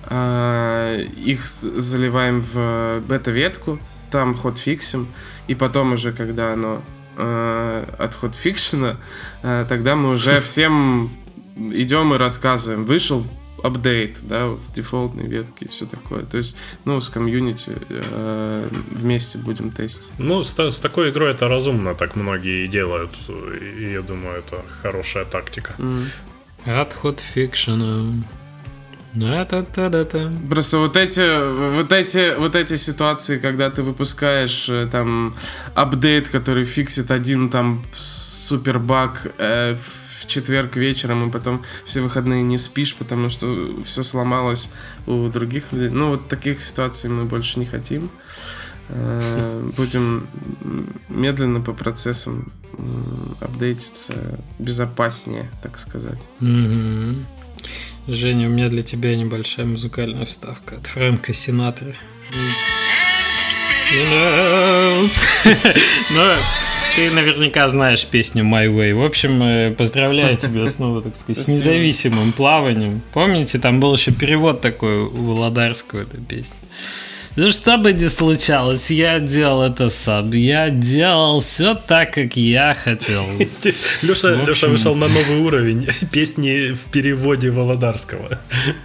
а, их заливаем в бета-ветку, там ход фиксим, и потом уже, когда оно э, от ход фикшена, э, тогда мы уже всем идем и рассказываем. Вышел апдейт, да, в дефолтной ветке и все такое. То есть, ну, с комьюнити э, вместе будем тестить. Ну, с, с такой игрой это разумно, так многие и делают. И я думаю, это хорошая тактика. Отход фикшена. Да-та-та-да-та. Просто вот эти, вот эти, вот эти ситуации, когда ты выпускаешь э, там апдейт, который фиксит один там супер баг э, в четверг вечером, и потом все выходные не спишь, потому что все сломалось у других людей. Ну, вот таких ситуаций мы больше не хотим. Э, Будем медленно по процессам апдейтиться безопаснее, так сказать. Женя, у меня для тебя небольшая музыкальная вставка от Фрэнка Синатора. ты наверняка знаешь песню My Way. В общем, э, поздравляю тебя снова, так сказать, с независимым плаванием. Помните, там был еще перевод такой у Володарского этой песни. Ну что бы ни случалось, я делал это сам. Я делал все так, как я хотел. Леша, общем- Леша вышел на новый уровень песни в переводе Володарского.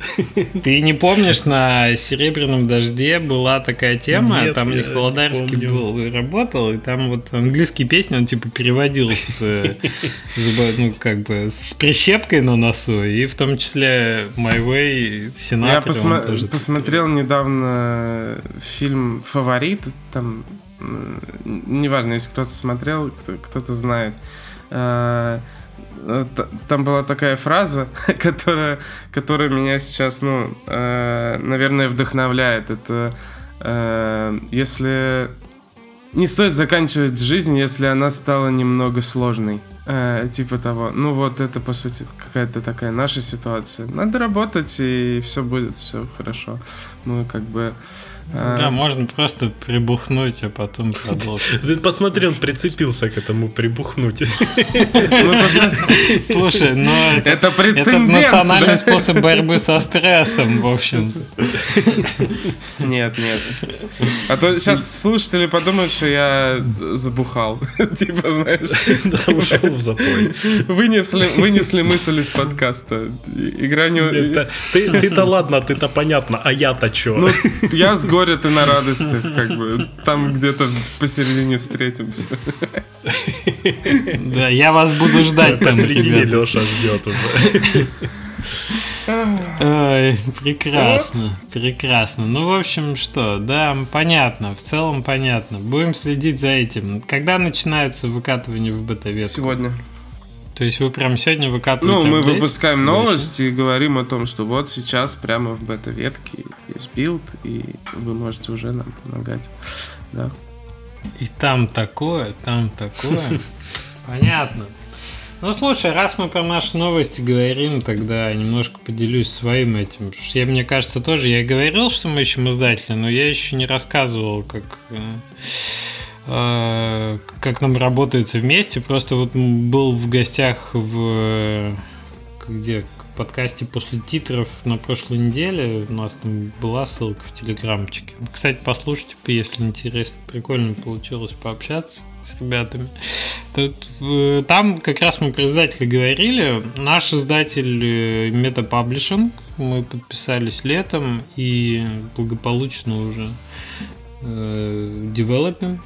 Ты не помнишь, на «Серебряном дожде» была такая тема, Нет, там я их Володарский был и работал, и там вот английские песни он типа переводил с, э, с ну, как бы, с прищепкой на носу, и в том числе «My Way» Я Сенатор, тоже... посмотрел недавно фильм «Фаворит», там, неважно, если кто-то смотрел, кто- кто-то знает. А, э, Там была такая фраза, которая, которая меня сейчас, ну, э, наверное, вдохновляет. Это э, если не стоит заканчивать жизнь, если она стала немного сложной. Типа того. Ну вот это, по сути, какая-то такая наша ситуация. Надо работать, и все будет, все хорошо. Мы как бы... Да, можно просто прибухнуть, а потом продолжить. Ты посмотри, он прицепился к этому прибухнуть. просто- Слушай, ну это, национальный способ борьбы со стрессом, в общем. Нет, нет. А то сейчас слушатели подумают, что я забухал. Типа, знаешь, Да, ушел в запой. вынесли, мысль из подкаста. Игра не... Ты-то ладно, ты-то понятно, а я-то чё? Ну, я с горя, ты на радостях, как бы. Там где-то посередине встретимся. Да, я вас буду ждать там, Посередине ребята. Леша ждет уже. Ой, прекрасно, прекрасно. Ну, в общем, что, да, понятно, в целом понятно. Будем следить за этим. Когда начинается выкатывание в бета-ветку? Сегодня. То есть вы прям сегодня Ну, выкатываете мы апдейт? выпускаем новости и говорим о том, что вот сейчас прямо в бета-ветке есть билд, и вы можете уже нам помогать. Да. И там такое, там такое. Понятно. Ну, слушай, раз мы про наши новости говорим, тогда немножко поделюсь своим этим. Я, мне кажется, тоже я говорил, что мы ищем издателя, но я еще не рассказывал, как, э, как нам работается вместе. Просто вот был в гостях в э, где подкасте после титров на прошлой неделе. У нас там была ссылка в телеграмчике. Кстати, послушайте, если интересно. Прикольно получилось пообщаться с ребятами. Тут, э, Там как раз мы про издателя говорили. Наш издатель э, Meta Publishing. Мы подписались летом и благополучно уже э, девелопим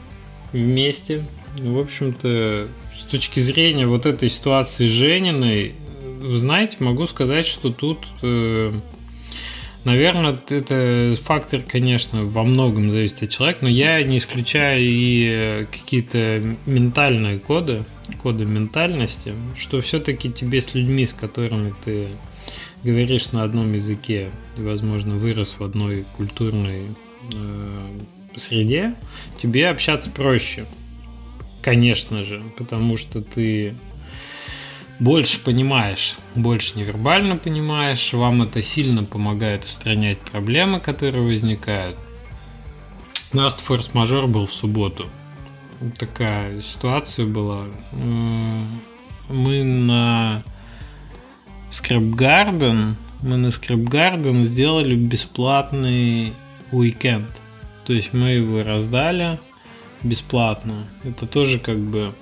вместе. В общем-то, с точки зрения вот этой ситуации с Жениной, э, знаете, могу сказать, что тут э, Наверное, это фактор, конечно, во многом зависит от человека, но я не исключаю и какие-то ментальные коды, коды ментальности, что все-таки тебе с людьми, с которыми ты говоришь на одном языке, возможно, вырос в одной культурной э, среде, тебе общаться проще. Конечно же, потому что ты больше понимаешь, больше невербально понимаешь, вам это сильно помогает устранять проблемы, которые возникают. У нас форс-мажор был в субботу. Такая ситуация была. Мы на Garden, мы на Garden сделали бесплатный уикенд. То есть мы его раздали бесплатно. Это тоже как бы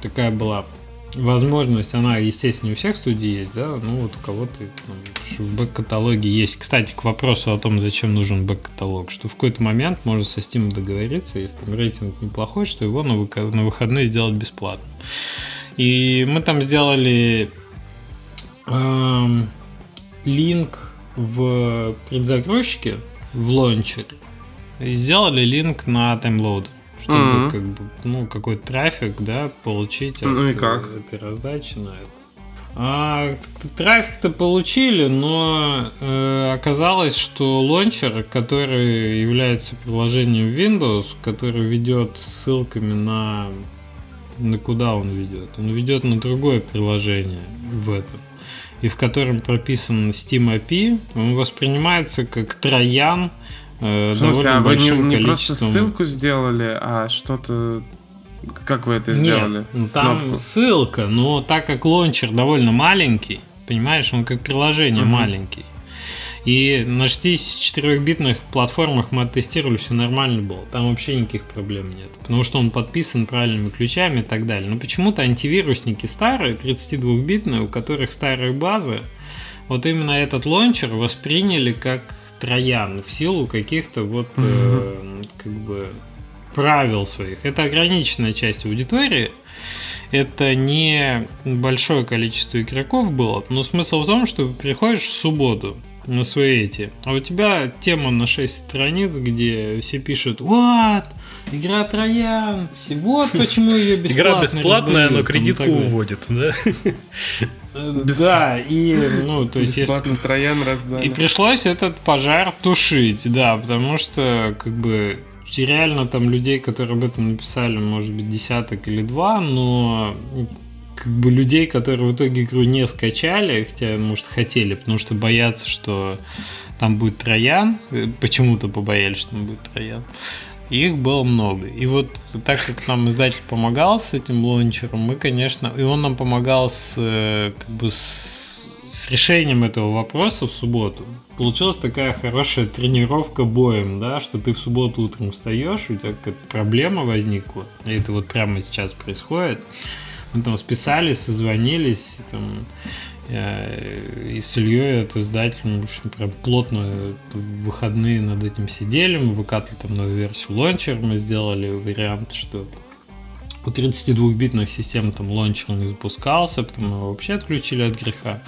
такая была возможность, она, естественно, у всех студий есть, да, ну вот у кого-то ну, в бэк-каталоге есть. Кстати, к вопросу о том, зачем нужен бэк-каталог, что в какой-то момент можно со Steam договориться, если там рейтинг неплохой, что его на, на выходные сделать бесплатно. И мы там сделали эм, линк в предзагрузчике, в лончере, и сделали линк на таймлоуд чтобы mm-hmm. как бы, ну, какой-то трафик, да, получить ну от и как? этой раздачи на это. А, трафик-то получили, но э, оказалось, что лончер, который является приложением Windows, который ведет ссылками на на куда он ведет? Он ведет на другое приложение в этом, и в котором прописан Steam API, он воспринимается как троян Э, смысле, а вы не, не просто ссылку сделали, а что-то... Как вы это сделали? Нет, ну, там Кнопку. ссылка, но так как лончер довольно маленький, понимаешь, он как приложение угу. маленький. И на 64-битных платформах мы оттестировали, все нормально было. Там вообще никаких проблем нет. Потому что он подписан правильными ключами и так далее. Но почему-то антивирусники старые, 32-битные, у которых старые базы, вот именно этот лончер восприняли как троян в силу каких-то вот э, как бы правил своих. Это ограниченная часть аудитории. Это не большое количество игроков было, но смысл в том, что приходишь в субботу на свои эти, а у тебя тема на 6 страниц, где все пишут «Вот, игра Троян, вот почему ее бесплатно Игра бесплатная, раздают, но кредитку уводит, да? Да, и, ну, то есть... Бесплатно если... троян раздали. И пришлось этот пожар тушить, да, потому что, как бы, реально там людей, которые об этом написали, может быть, десяток или два, но как бы людей, которые в итоге игру не скачали, хотя, может, хотели, потому что боятся, что там будет троян, э, почему-то побоялись, что там будет троян. Их было много. И вот так как нам издатель помогал с этим лончером, мы, конечно, и он нам помогал с, э, как бы с, с решением этого вопроса в субботу. Получилась такая хорошая тренировка боем, да, что ты в субботу утром встаешь, у тебя какая-то проблема возникла, и это вот прямо сейчас происходит. Мы там списались, созвонились, там, и с Ильей, это издателем, в общем, прям плотно выходные над этим сидели, мы выкатывали там новую версию лончер, мы сделали вариант, что у 32-битных систем там лончер не запускался, потом его вообще отключили от греха.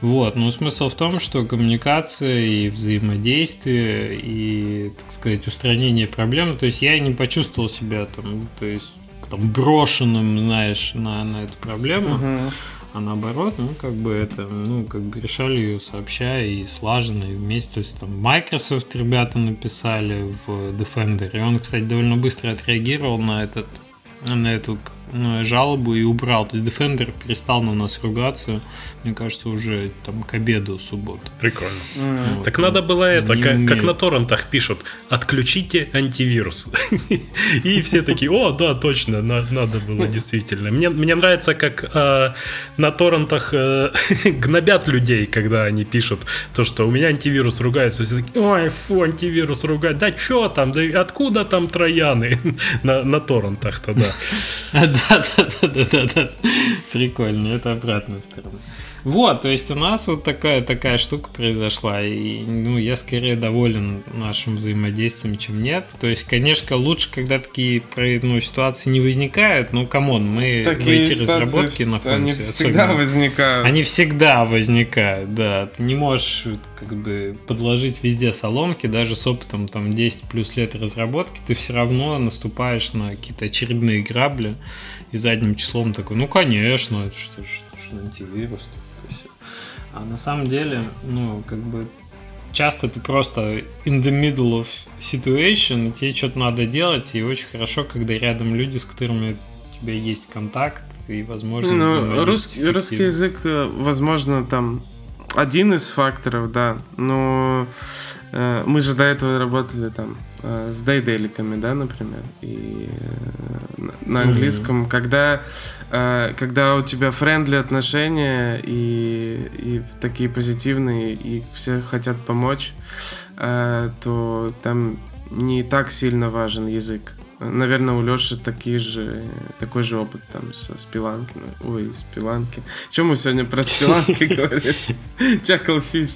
Вот, но смысл в том, что коммуникация и взаимодействие и, так сказать, устранение проблемы, то есть я не почувствовал себя там, то есть там брошенным, знаешь, на, на эту проблему. Uh-huh а наоборот, ну, как бы это, ну, как бы решали ее сообща и слаженно, и вместе. То есть там Microsoft ребята написали в Defender, и он, кстати, довольно быстро отреагировал на этот на эту жалобу и убрал. То есть Defender перестал на нас ругаться, мне кажется, уже там к обеду субботы. Прикольно. Mm-hmm. Вот, так надо было это, как, как на торрентах пишут, отключите антивирус. И все такие, о, да, точно, надо было действительно. Мне, мне нравится, как э, на торрентах э, гнобят людей, когда они пишут то, что у меня антивирус ругается. Все такие, ой, фу, антивирус ругает. Да что там, да откуда там трояны на, на торрентах-то, да. Да, да, да, да, да. Прикольно, это обратная сторона. Вот, то есть у нас вот такая такая штука произошла, и ну я скорее доволен нашим взаимодействием, чем нет. То есть, конечно, лучше, когда такие ну, ситуации не возникают. Ну, come on, мы Такие в эти разработки Они находимся. всегда особенно- возникают. Они всегда возникают, да. Ты не можешь как бы подложить везде соломки, даже с опытом там 10 плюс лет разработки, ты все равно наступаешь на какие-то очередные грабли и задним числом такой, ну конечно, это что, что, что антивирус. всё». А на самом деле, ну, как бы часто ты просто in the middle of situation, тебе что-то надо делать, и очень хорошо, когда рядом люди, с которыми у тебя есть контакт и возможно Ну, русский, русский язык, э, возможно, там один из факторов, да. Но мы же до этого работали там э, с дейделиками, да, например. И э, на- английском, когда, э, когда у тебя френдли отношения и, и такие позитивные, и все хотят помочь, э, то там не так сильно важен язык. Наверное, у Леши такие же, такой же опыт там со Spelunky. Ой, Spelunky. Чем мы сегодня про Spelunky говорим? Chucklefish.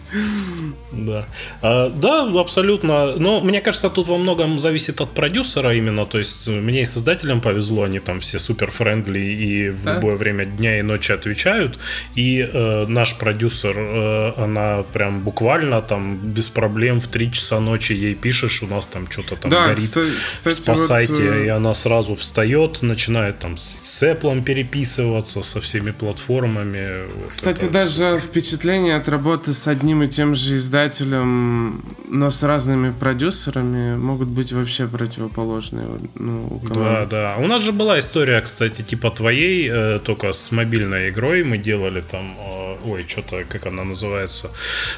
Да. А, да, абсолютно. Но мне кажется, тут во многом зависит от продюсера именно. То есть мне с издателем повезло, они там все супер friendly и в любое время дня и ночи отвечают. И э, наш продюсер, э, она прям буквально там без проблем в 3 часа ночи ей пишешь, у нас там что-то там горит. кста- вот, э, и она сразу встает, начинает там с Apple переписываться со всеми платформами. Вот Кстати, это даже впечатление от работы с одним и тем же издателем, но с разными продюсерами, могут быть вообще противоположные. Ну, Да, да. У нас же была история, кстати, типа твоей, э, только с мобильной игрой мы делали там, э, ой, что-то, как она называется,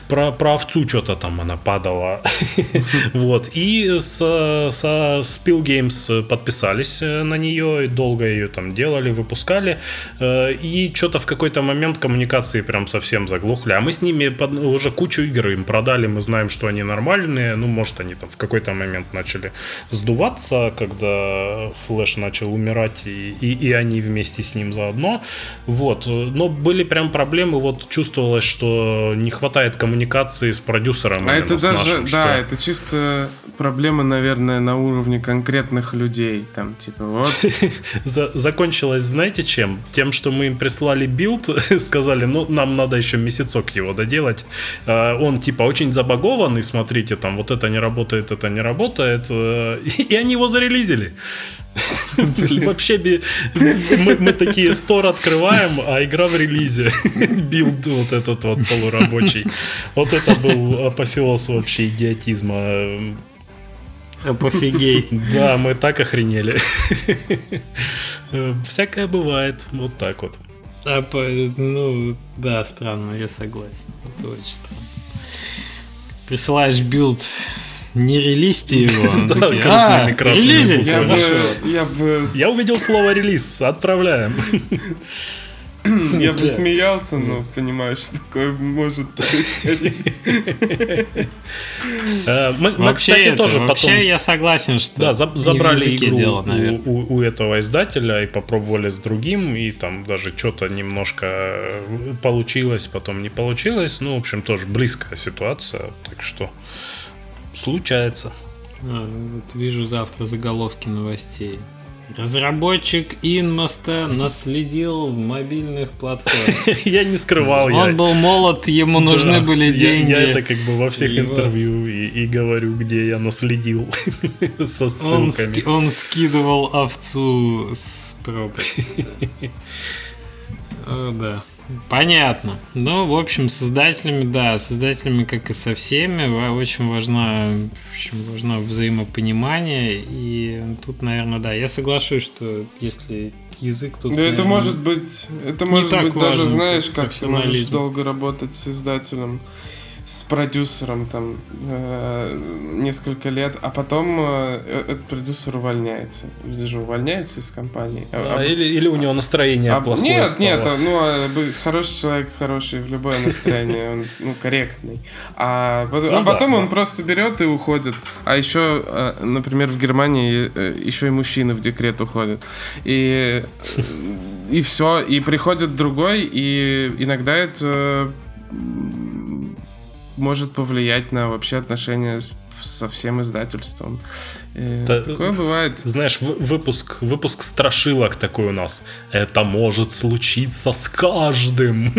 про, про овцу что-то там она падала. Вот. И со, со Spill Games подписались э, на нее, и долго ее там делали, выпускали. Э, И что-то в какой-то момент коммуникации прям совсем заглохли. А мы с ними под- уже кучу игр им продали, мы знаем, что они нормальные. Ну, может, они там в какой-то момент начали сдуваться, когда Флэш начал умирать, и, и, и они вместе с ним заодно. Вот. Но были прям проблемы, вот чувствовалось, что не хватает коммуникации с продюсером. А это даже, нашим, да, что- это чисто проблема, наверное, на уровне конкретных людей. Там, типа, вот, За- закончилось, знаете чем? Тем, что мы им прислали билд, сказали, ну, нам надо еще месяцок его доделать. А, Он, типа, очень забагованный, смотрите, там, вот это не работает, это не работает. э, И они его зарелизили. Вообще, мы такие store открываем, а игра в релизе. Билд вот этот вот полурабочий. Вот это был апофеоз вообще идиотизма. Апофигей. Да, мы так охренели. Всякое бывает. Вот так вот. А, ну, да, странно, я согласен. Это очень странно. Присылаешь билд, не релизьте его. Да, такие, «А, релизить? я бы, Хорошо». я бы, Я увидел слово релиз. Отправляем. я бы смеялся, но понимаю, что такое может происходить. Э, Мы, кстати, тоже вообще я согласен, что Да, забрали игру у- этого издателя и попробовали с другим, и там даже что-то немножко э, получилось, потом не получилось. Ну, в общем, тоже близкая ситуация, так что случается. А, вот вижу завтра заголовки новостей. Разработчик Инмоста наследил в мобильных платформах. Я не скрывал. я- Он был молод, ему нужны Да, были деньги. Я, это как бы во всех Его- интервью и, и говорю, где я наследил со ссылками. он скидывал овцу с пробой. О, да. Понятно. Ну, в общем, создателями, да, создателями, как и со всеми, очень важна, в общем, важно взаимопонимание. И тут, наверное, да, я соглашусь, что если язык тут... Да это наверное, может быть, это может быть даже, важен, знаешь, как как ты можешь долго работать с издателем, с продюсером там э, несколько лет, а потом э, этот продюсер увольняется. Люди же увольняются из компании. А- А, а- или, или у него настроение а- плохое нет, стало. нет, а, ну а, хороший человек, хороший в любое настроение, он ну, корректный. А, пот- Ну а да, потом да. он просто берет и уходит. А еще, э, например, в Германии э, еще и мужчины в декрет уходят. И, и все, и приходит другой, и иногда это может повлиять на вообще отношения со всем издательством. Это, такое бывает. Знаешь, выпуск, выпуск страшилок такой у нас. Это может случиться с каждым.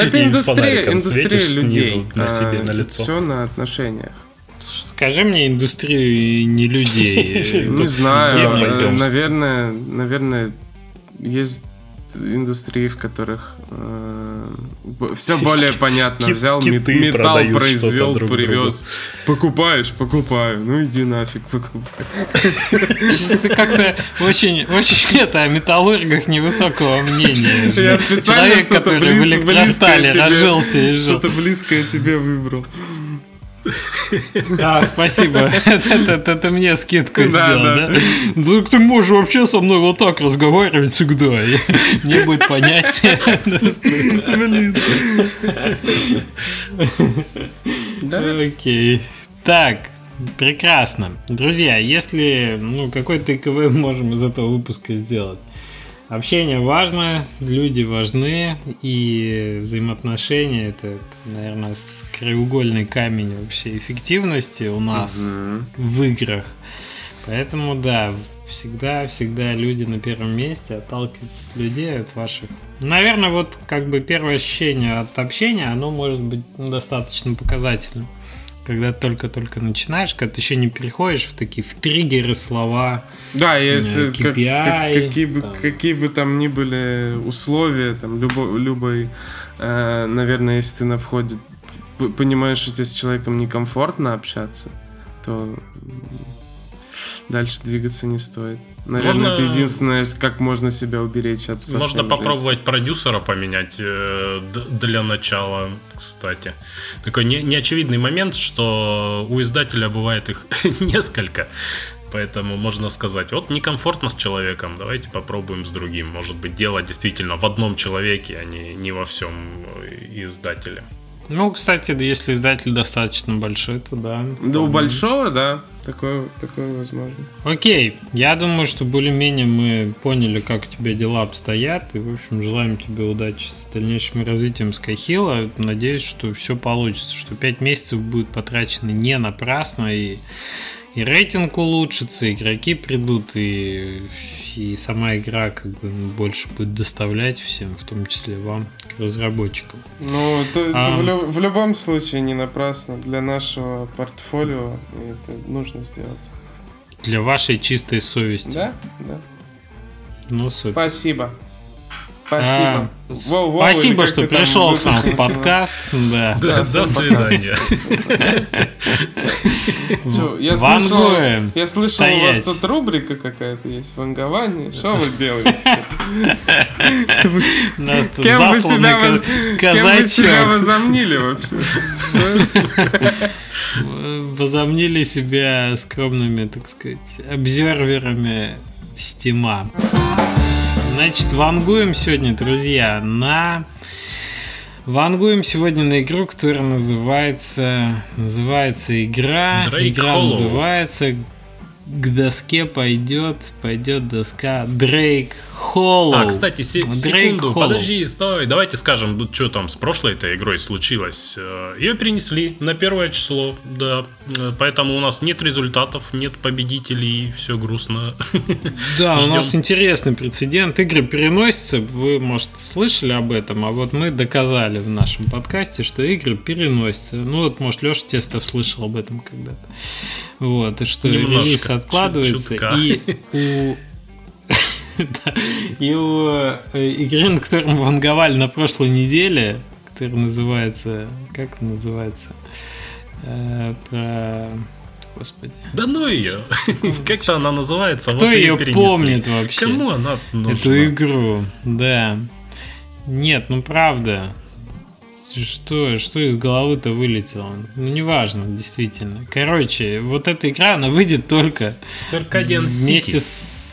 Это индустрия, индустрия людей. На себе, на лицо. Все на отношениях. Скажи мне индустрию не людей. Не знаю, наверное, наверное, есть индустрии, в которых э, все более понятно. Взял металл, произвел, привез. Покупаешь, покупаю. Ну иди нафиг, покупай. Ты как-то очень, очень это о металлургах невысокого мнения. Я Человек, который в электростале разжился и жил. Что-то близкое тебе выбрал. А, спасибо. Это, мне скидку сделал, да? Ну, ты можешь вообще со мной вот так разговаривать всегда. Мне будет понятнее. Да? Окей. Так, прекрасно. Друзья, если ну, какой ТКВ можем из этого выпуска сделать? Общение важно, люди важны, и взаимоотношения это, наверное, краеугольный камень вообще эффективности у нас угу. в играх. Поэтому да, всегда, всегда люди на первом месте, отталкиваются от людей, от ваших. Наверное, вот как бы первое ощущение от общения, оно может быть достаточно показательным когда только-только начинаешь, когда ты еще не переходишь в такие в триггеры слова. Да, если KPI, как, как, какие, бы, какие бы там ни были условия, там любой, любой э, наверное, если ты на входе понимаешь, что тебе с человеком некомфортно общаться, то дальше двигаться не стоит. Наверное, можно... это единственное, как можно себя уберечь от Можно попробовать жести. продюсера поменять э, для начала, кстати. Такой не, неочевидный момент, что у издателя бывает их несколько. Поэтому можно сказать, вот некомфортно с человеком, давайте попробуем с другим. Может быть, дело действительно в одном человеке, а не, не во всем издателе. Ну, кстати, если издатель достаточно большой, то да. Да, у большого, да, такое, такое возможно. Окей, я думаю, что более-менее мы поняли, как у тебя дела обстоят, и, в общем, желаем тебе удачи с дальнейшим развитием Skyhill. Надеюсь, что все получится, что 5 месяцев будет потрачено не напрасно, и и рейтинг улучшится, игроки придут, и, и сама игра как бы больше будет доставлять всем, в том числе вам, к разработчикам. Ну, это, а... это в, лю- в любом случае не напрасно. Для нашего портфолио это нужно сделать. Для вашей чистой совести. Да, да. Ну, супер. Спасибо. Спасибо. А, Воу, воу, спасибо, что пришел к нам в подкаст. Да. Да, до свидания. Я слышал, я слышал, у вас тут рубрика какая-то есть, вангование. Что вы делаете? Нас тут кем вы себя, кем вы себя возомнили вообще? Возомнили себя скромными, так сказать, обзерверами стима. Значит, вангуем сегодня, друзья, на... Вангуем сегодня на игру, которая называется... Называется игра... Drake игра Hollow. называется к доске пойдет, пойдет доска Дрейк Холлоу. А, кстати, се- секунду, Hollow. подожди, стой, давайте скажем, что там с прошлой этой игрой случилось. Э, Ее перенесли на первое число, да, э, поэтому у нас нет результатов, нет победителей, все грустно. Да, у нас интересный прецедент. Игры переносятся, вы, может, слышали об этом, а вот мы доказали в нашем подкасте, что игры переносятся. Ну вот, может, Леша Тестов слышал об этом когда-то. Вот, и что Немножко, релиз откладывается, и у и у э, игры, на которой мы ванговали на прошлой неделе, которая называется... Как это называется? Э, про... Господи. Да ну ее. Как-то она называется. Кто вот ее помнит вообще? Кому она нужна? Эту игру, да. Нет, ну правда. Что, что из головы-то вылетело? Ну, неважно, действительно. Короче, вот эта игра, она выйдет только Circadian вместе City. с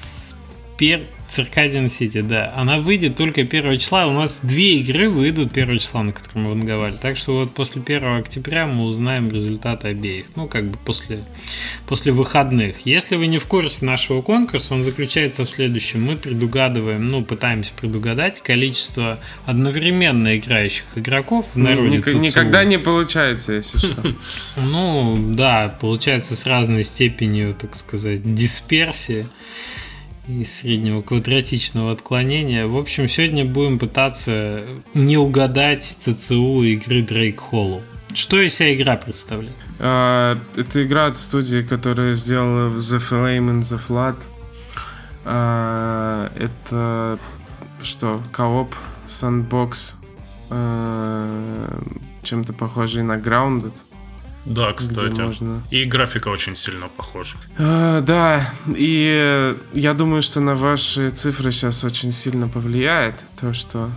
пер... Циркадиан Сити, да. Она выйдет только 1 числа. У нас две игры выйдут 1 числа, на котором мы ванговали. Так что вот после 1 октября мы узнаем результаты обеих. Ну, как бы после, после выходных. Если вы не в курсе нашего конкурса, он заключается в следующем. Мы предугадываем, ну, пытаемся предугадать количество одновременно играющих игроков в народе Ник- Никогда не получается, если что. Ну, да, получается с разной степенью, так сказать, дисперсии и среднего квадратичного отклонения. В общем, сегодня будем пытаться не угадать CCU игры Drake Hollow. Что из себя игра представляет? А, это игра от студии, которая сделала The Flame and the Flood. А, это что? Co-op, sandbox, а, чем-то похожий на Grounded. Да, кстати. можно- И графика очень сильно похожа. А, да, и я думаю, что на ваши цифры сейчас очень сильно повлияет то, что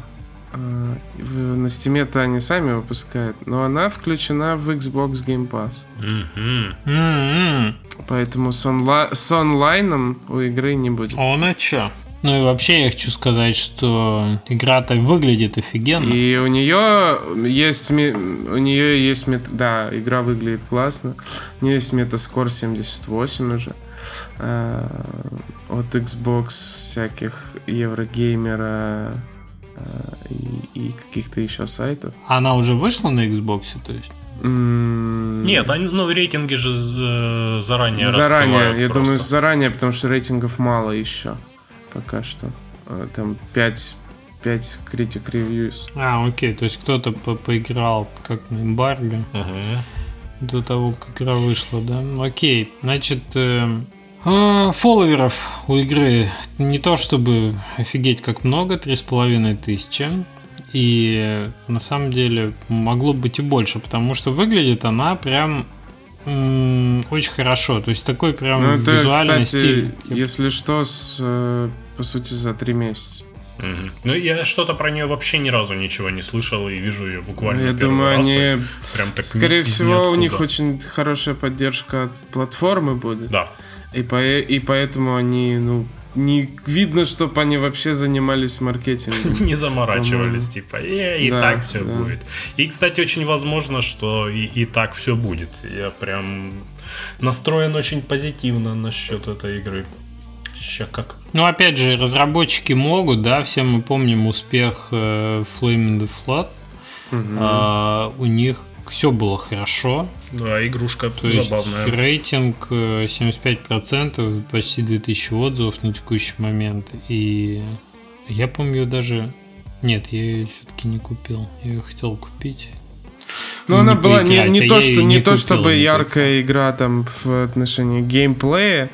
в- на стиме-то они сами выпускают, но она включена в Xbox Game Pass. Мгм. М-м. Поэтому с, онла- с онлайном у игры не будет. А она чё? Ну и вообще я хочу сказать, что игра-то выглядит офигенно. И у нее есть у нее есть мет- да, игра выглядит классно. У нее есть метаскор 78 уже. А, от Xbox всяких Еврогеймера а, и, и каких-то еще сайтов. Она уже вышла на Xbox, то есть? М, Нет, они, ну, рейтинги же э, заранее заранее, я просто. думаю, заранее, потому что рейтингов мало еще пока что. А, Там 5, 5 критик ревьюс. А, окей, то есть кто-то по- поиграл как на эмбарго. Мгм. До того, как игра вышла, да? Окей, значит, э, а, фолловеров у игры не то чтобы офигеть как много, три с половиной тысячи. И э, на самом деле могло быть и больше, потому что выглядит она прям очень хорошо. То есть такой прям Ну, это, визуальный кстати, стиль. если что, с, э, по сути, за три месяца. Мгм. Ну, я что-то про нее вообще ни разу ничего не слышал и вижу ее буквально Я думаю, раз, они, прям так скорее всего, у них очень хорошая поддержка от платформы будет. Да. И, по, и поэтому они, ну, не видно, чтобы они вообще занимались маркетингом. Не заморачивались, типа, «Э, и Да, так все да. будет. И, кстати, очень возможно, что и, и так все будет. Я прям настроен очень позитивно насчет этой игры. Ща как. Ну, опять же, разработчики могут, да, все мы помним успех э, Flame in the Flood. А, у них все было хорошо. Да, игрушка То есть забавная. рейтинг э, 75%, почти 2000 отзывов на текущий момент. И я помню даже... Нет, я ее все-таки не купил. Я ее хотел купить. Ну, не она была не, поиграть, не а то, что, не не то чтобы никак. яркая игра там в отношении геймплея.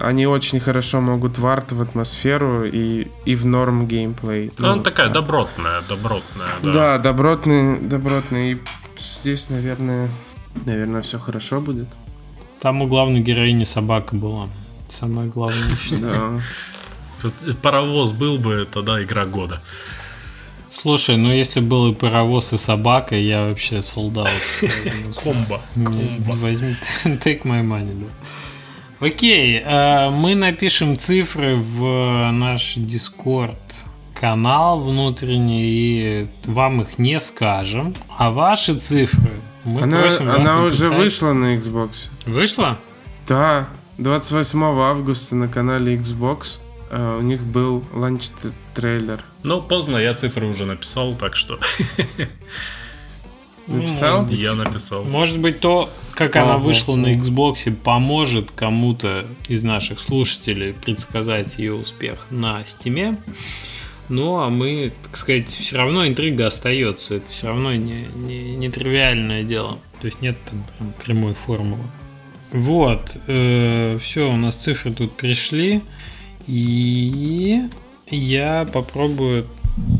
Они очень хорошо могут в арт, в атмосферу и, и в норм геймплей. Ну, она Ну, такая так. добротная, добротная, да. Да, добротный, добротный. И здесь, наверное, наверное, все хорошо будет. Там у главной героини собака была. Самое главное. Да. Тут паровоз был бы, тогда игра года. Слушай, ну если был и паровоз, и собака, я вообще солдат. Комбо. Возьми, take my money, да. Окей, э, мы напишем цифры в наш Discord канал внутренний, и вам их не скажем. А ваши цифры мы Она, просим вас она уже вышла на Xbox. Вышла? Да, 28 августа на канале Xbox э, у них был ланч трейлер. Ну, поздно, я цифры уже написал, так что Ну, Написал? может быть. я написал. Может быть, то, как она Ого. вышла на Xbox, поможет кому-то из наших слушателей предсказать ее успех на Стиме. Ну, а мы, так сказать, все равно интрига остается. Это все равно не, не, не тривиальное дело. То есть нет там прям прямой формулы. Вот, все, у нас цифры тут пришли. И я попробую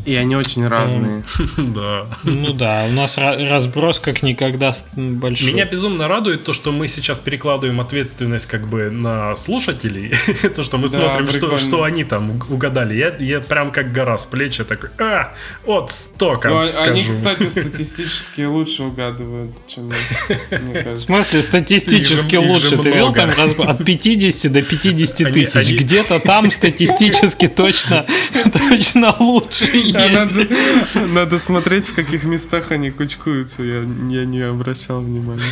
И они очень разные. Да. Ну да, у нас ра- разброс как никогда большой. Меня безумно радует то, что мы сейчас перекладываем ответственность как бы на слушателей. то, что мы смотрим, что, они там уг- угадали. Я, я прям как гора с плеч, я такой, а, от стока Ну, а- они, кстати, статистически лучше угадывают, чем В смысле, статистически лучше. Ты много. там от 50 до 50 Они- тысяч. Где-то там статистически точно, точно лучше. надо, надо смотреть, в каких местах они кучкуются. Я, я не обращал внимания.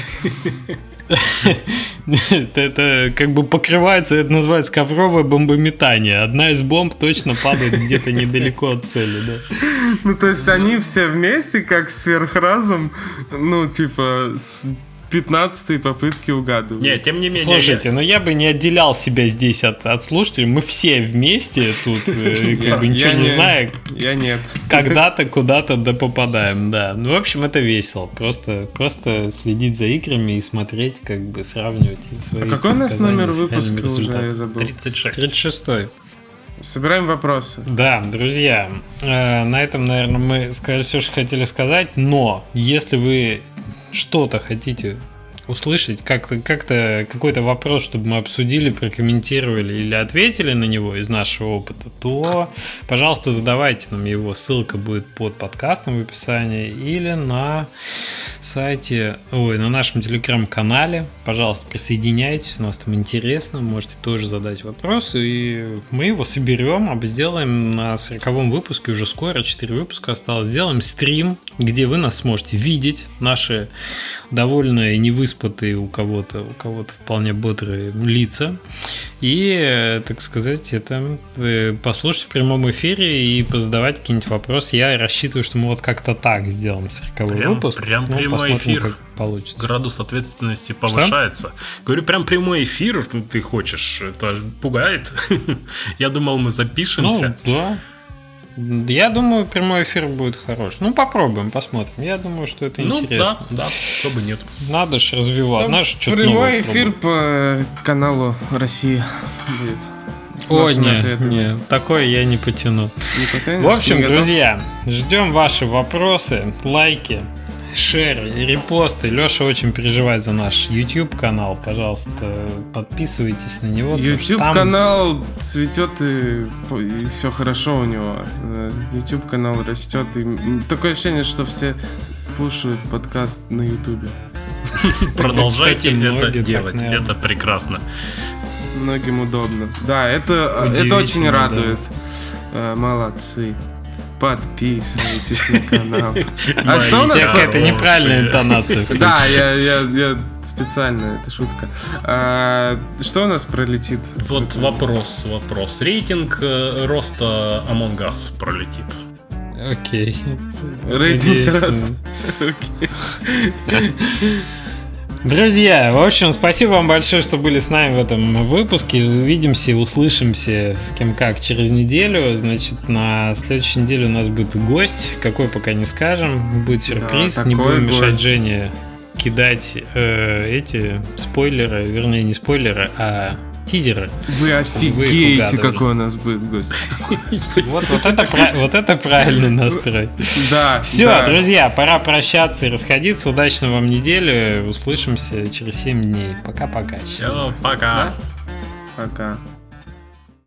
Это, это как бы покрывается, это называется ковровое бомбометание. Одна из бомб точно падает где-то недалеко от цели, да. Ну, то есть они все вместе, как сверхразум, ну, типа, 15 попытки угадывают. Нет, тем не менее. Слушайте, но я бы не отделял себя здесь от, от слушателей. Мы все вместе тут, э, как бы ничего Я не зная, Я нет. когда-то куда-то да попадаем, да. Ну, в общем, это весело. Просто, просто следить за играми и смотреть, как бы сравнивать свои А какой у нас номер выпуска уже, я забыл. 36. 36 Собираем вопросы. Да, друзья, э, на этом, наверное, мы сказали все, что хотели сказать, но если вы что-то хотите услышать, как-то, как-то какой-то вопрос, чтобы мы обсудили, прокомментировали или ответили на него из нашего опыта, то, пожалуйста, задавайте нам его. Ссылка будет под подкастом в описании или на сайте, ой, на нашем телеграм-канале. Пожалуйста, присоединяйтесь, у нас там интересно, можете тоже задать вопрос, и мы его соберем, об- сделаем на 40 выпуске, уже скоро, 4 выпуска осталось, сделаем стрим, где вы нас сможете видеть, наши довольно невыспатые у кого-то, у кого-то вполне бодрые лица, и, так сказать, это э, послушать в прямом эфире и позадавать какие-нибудь вопросы. Я рассчитываю, что мы вот как-то так сделаем 40 Прям- выпуск. прям Ну, прямой эфир. как получится. Градус ответственности повышается. Говорю, прям прямой эфир ты хочешь. Это пугает. Я думал, мы Ну, запишемся. да. Я думаю, прямой эфир будет хорош. Ну, попробуем, посмотрим. Я думаю, что это Ну, интересно. да, да, чтобы нет. Надо же развивать. Надо ж что-то Прямой эфир пробовать. по каналу Россия будет. О, нет, нет, такое я не потяну. Не потянешь? В общем, друзья, ждем ваши вопросы, лайки, шеры, репосты. Леша очень переживает за наш YouTube канал. Пожалуйста, подписывайтесь на него. YouTube там- канал цветет и, все хорошо у него. Э, YouTube канал растет. И такое ощущение, что все слушают подкаст на YouTube. Продолжайте это делать. Это прекрасно. Многим удобно. Да, это, это Удивительно, очень радует. Э, Молодцы. Подписывайтесь на канал. А что у У нас какая-то неправильная интонация. Да, я, я, я специально, это шутка. А, что у нас пролетит? Вот вопрос, вопрос. Рейтинг э, роста Among Us пролетит. Окей. Рейтинг роста. Друзья, в общем, спасибо вам большое, что были с нами в этом выпуске. Увидимся, услышимся с кем как через неделю. Значит, на следующей неделе у нас будет гость. Какой пока не скажем. Будет сюрприз. Да, не будем мешать гость. Жене кидать э, эти спойлеры, вернее, не спойлеры, а тизеры. Вы офигеете, какой у нас будет гость. Вот, вот, это, вот это правильный настрой. Да. Все, да. друзья, пора прощаться и расходиться. Удачной вам недели. Услышимся через 7 дней. Пока-пока. Все, пока. Пока.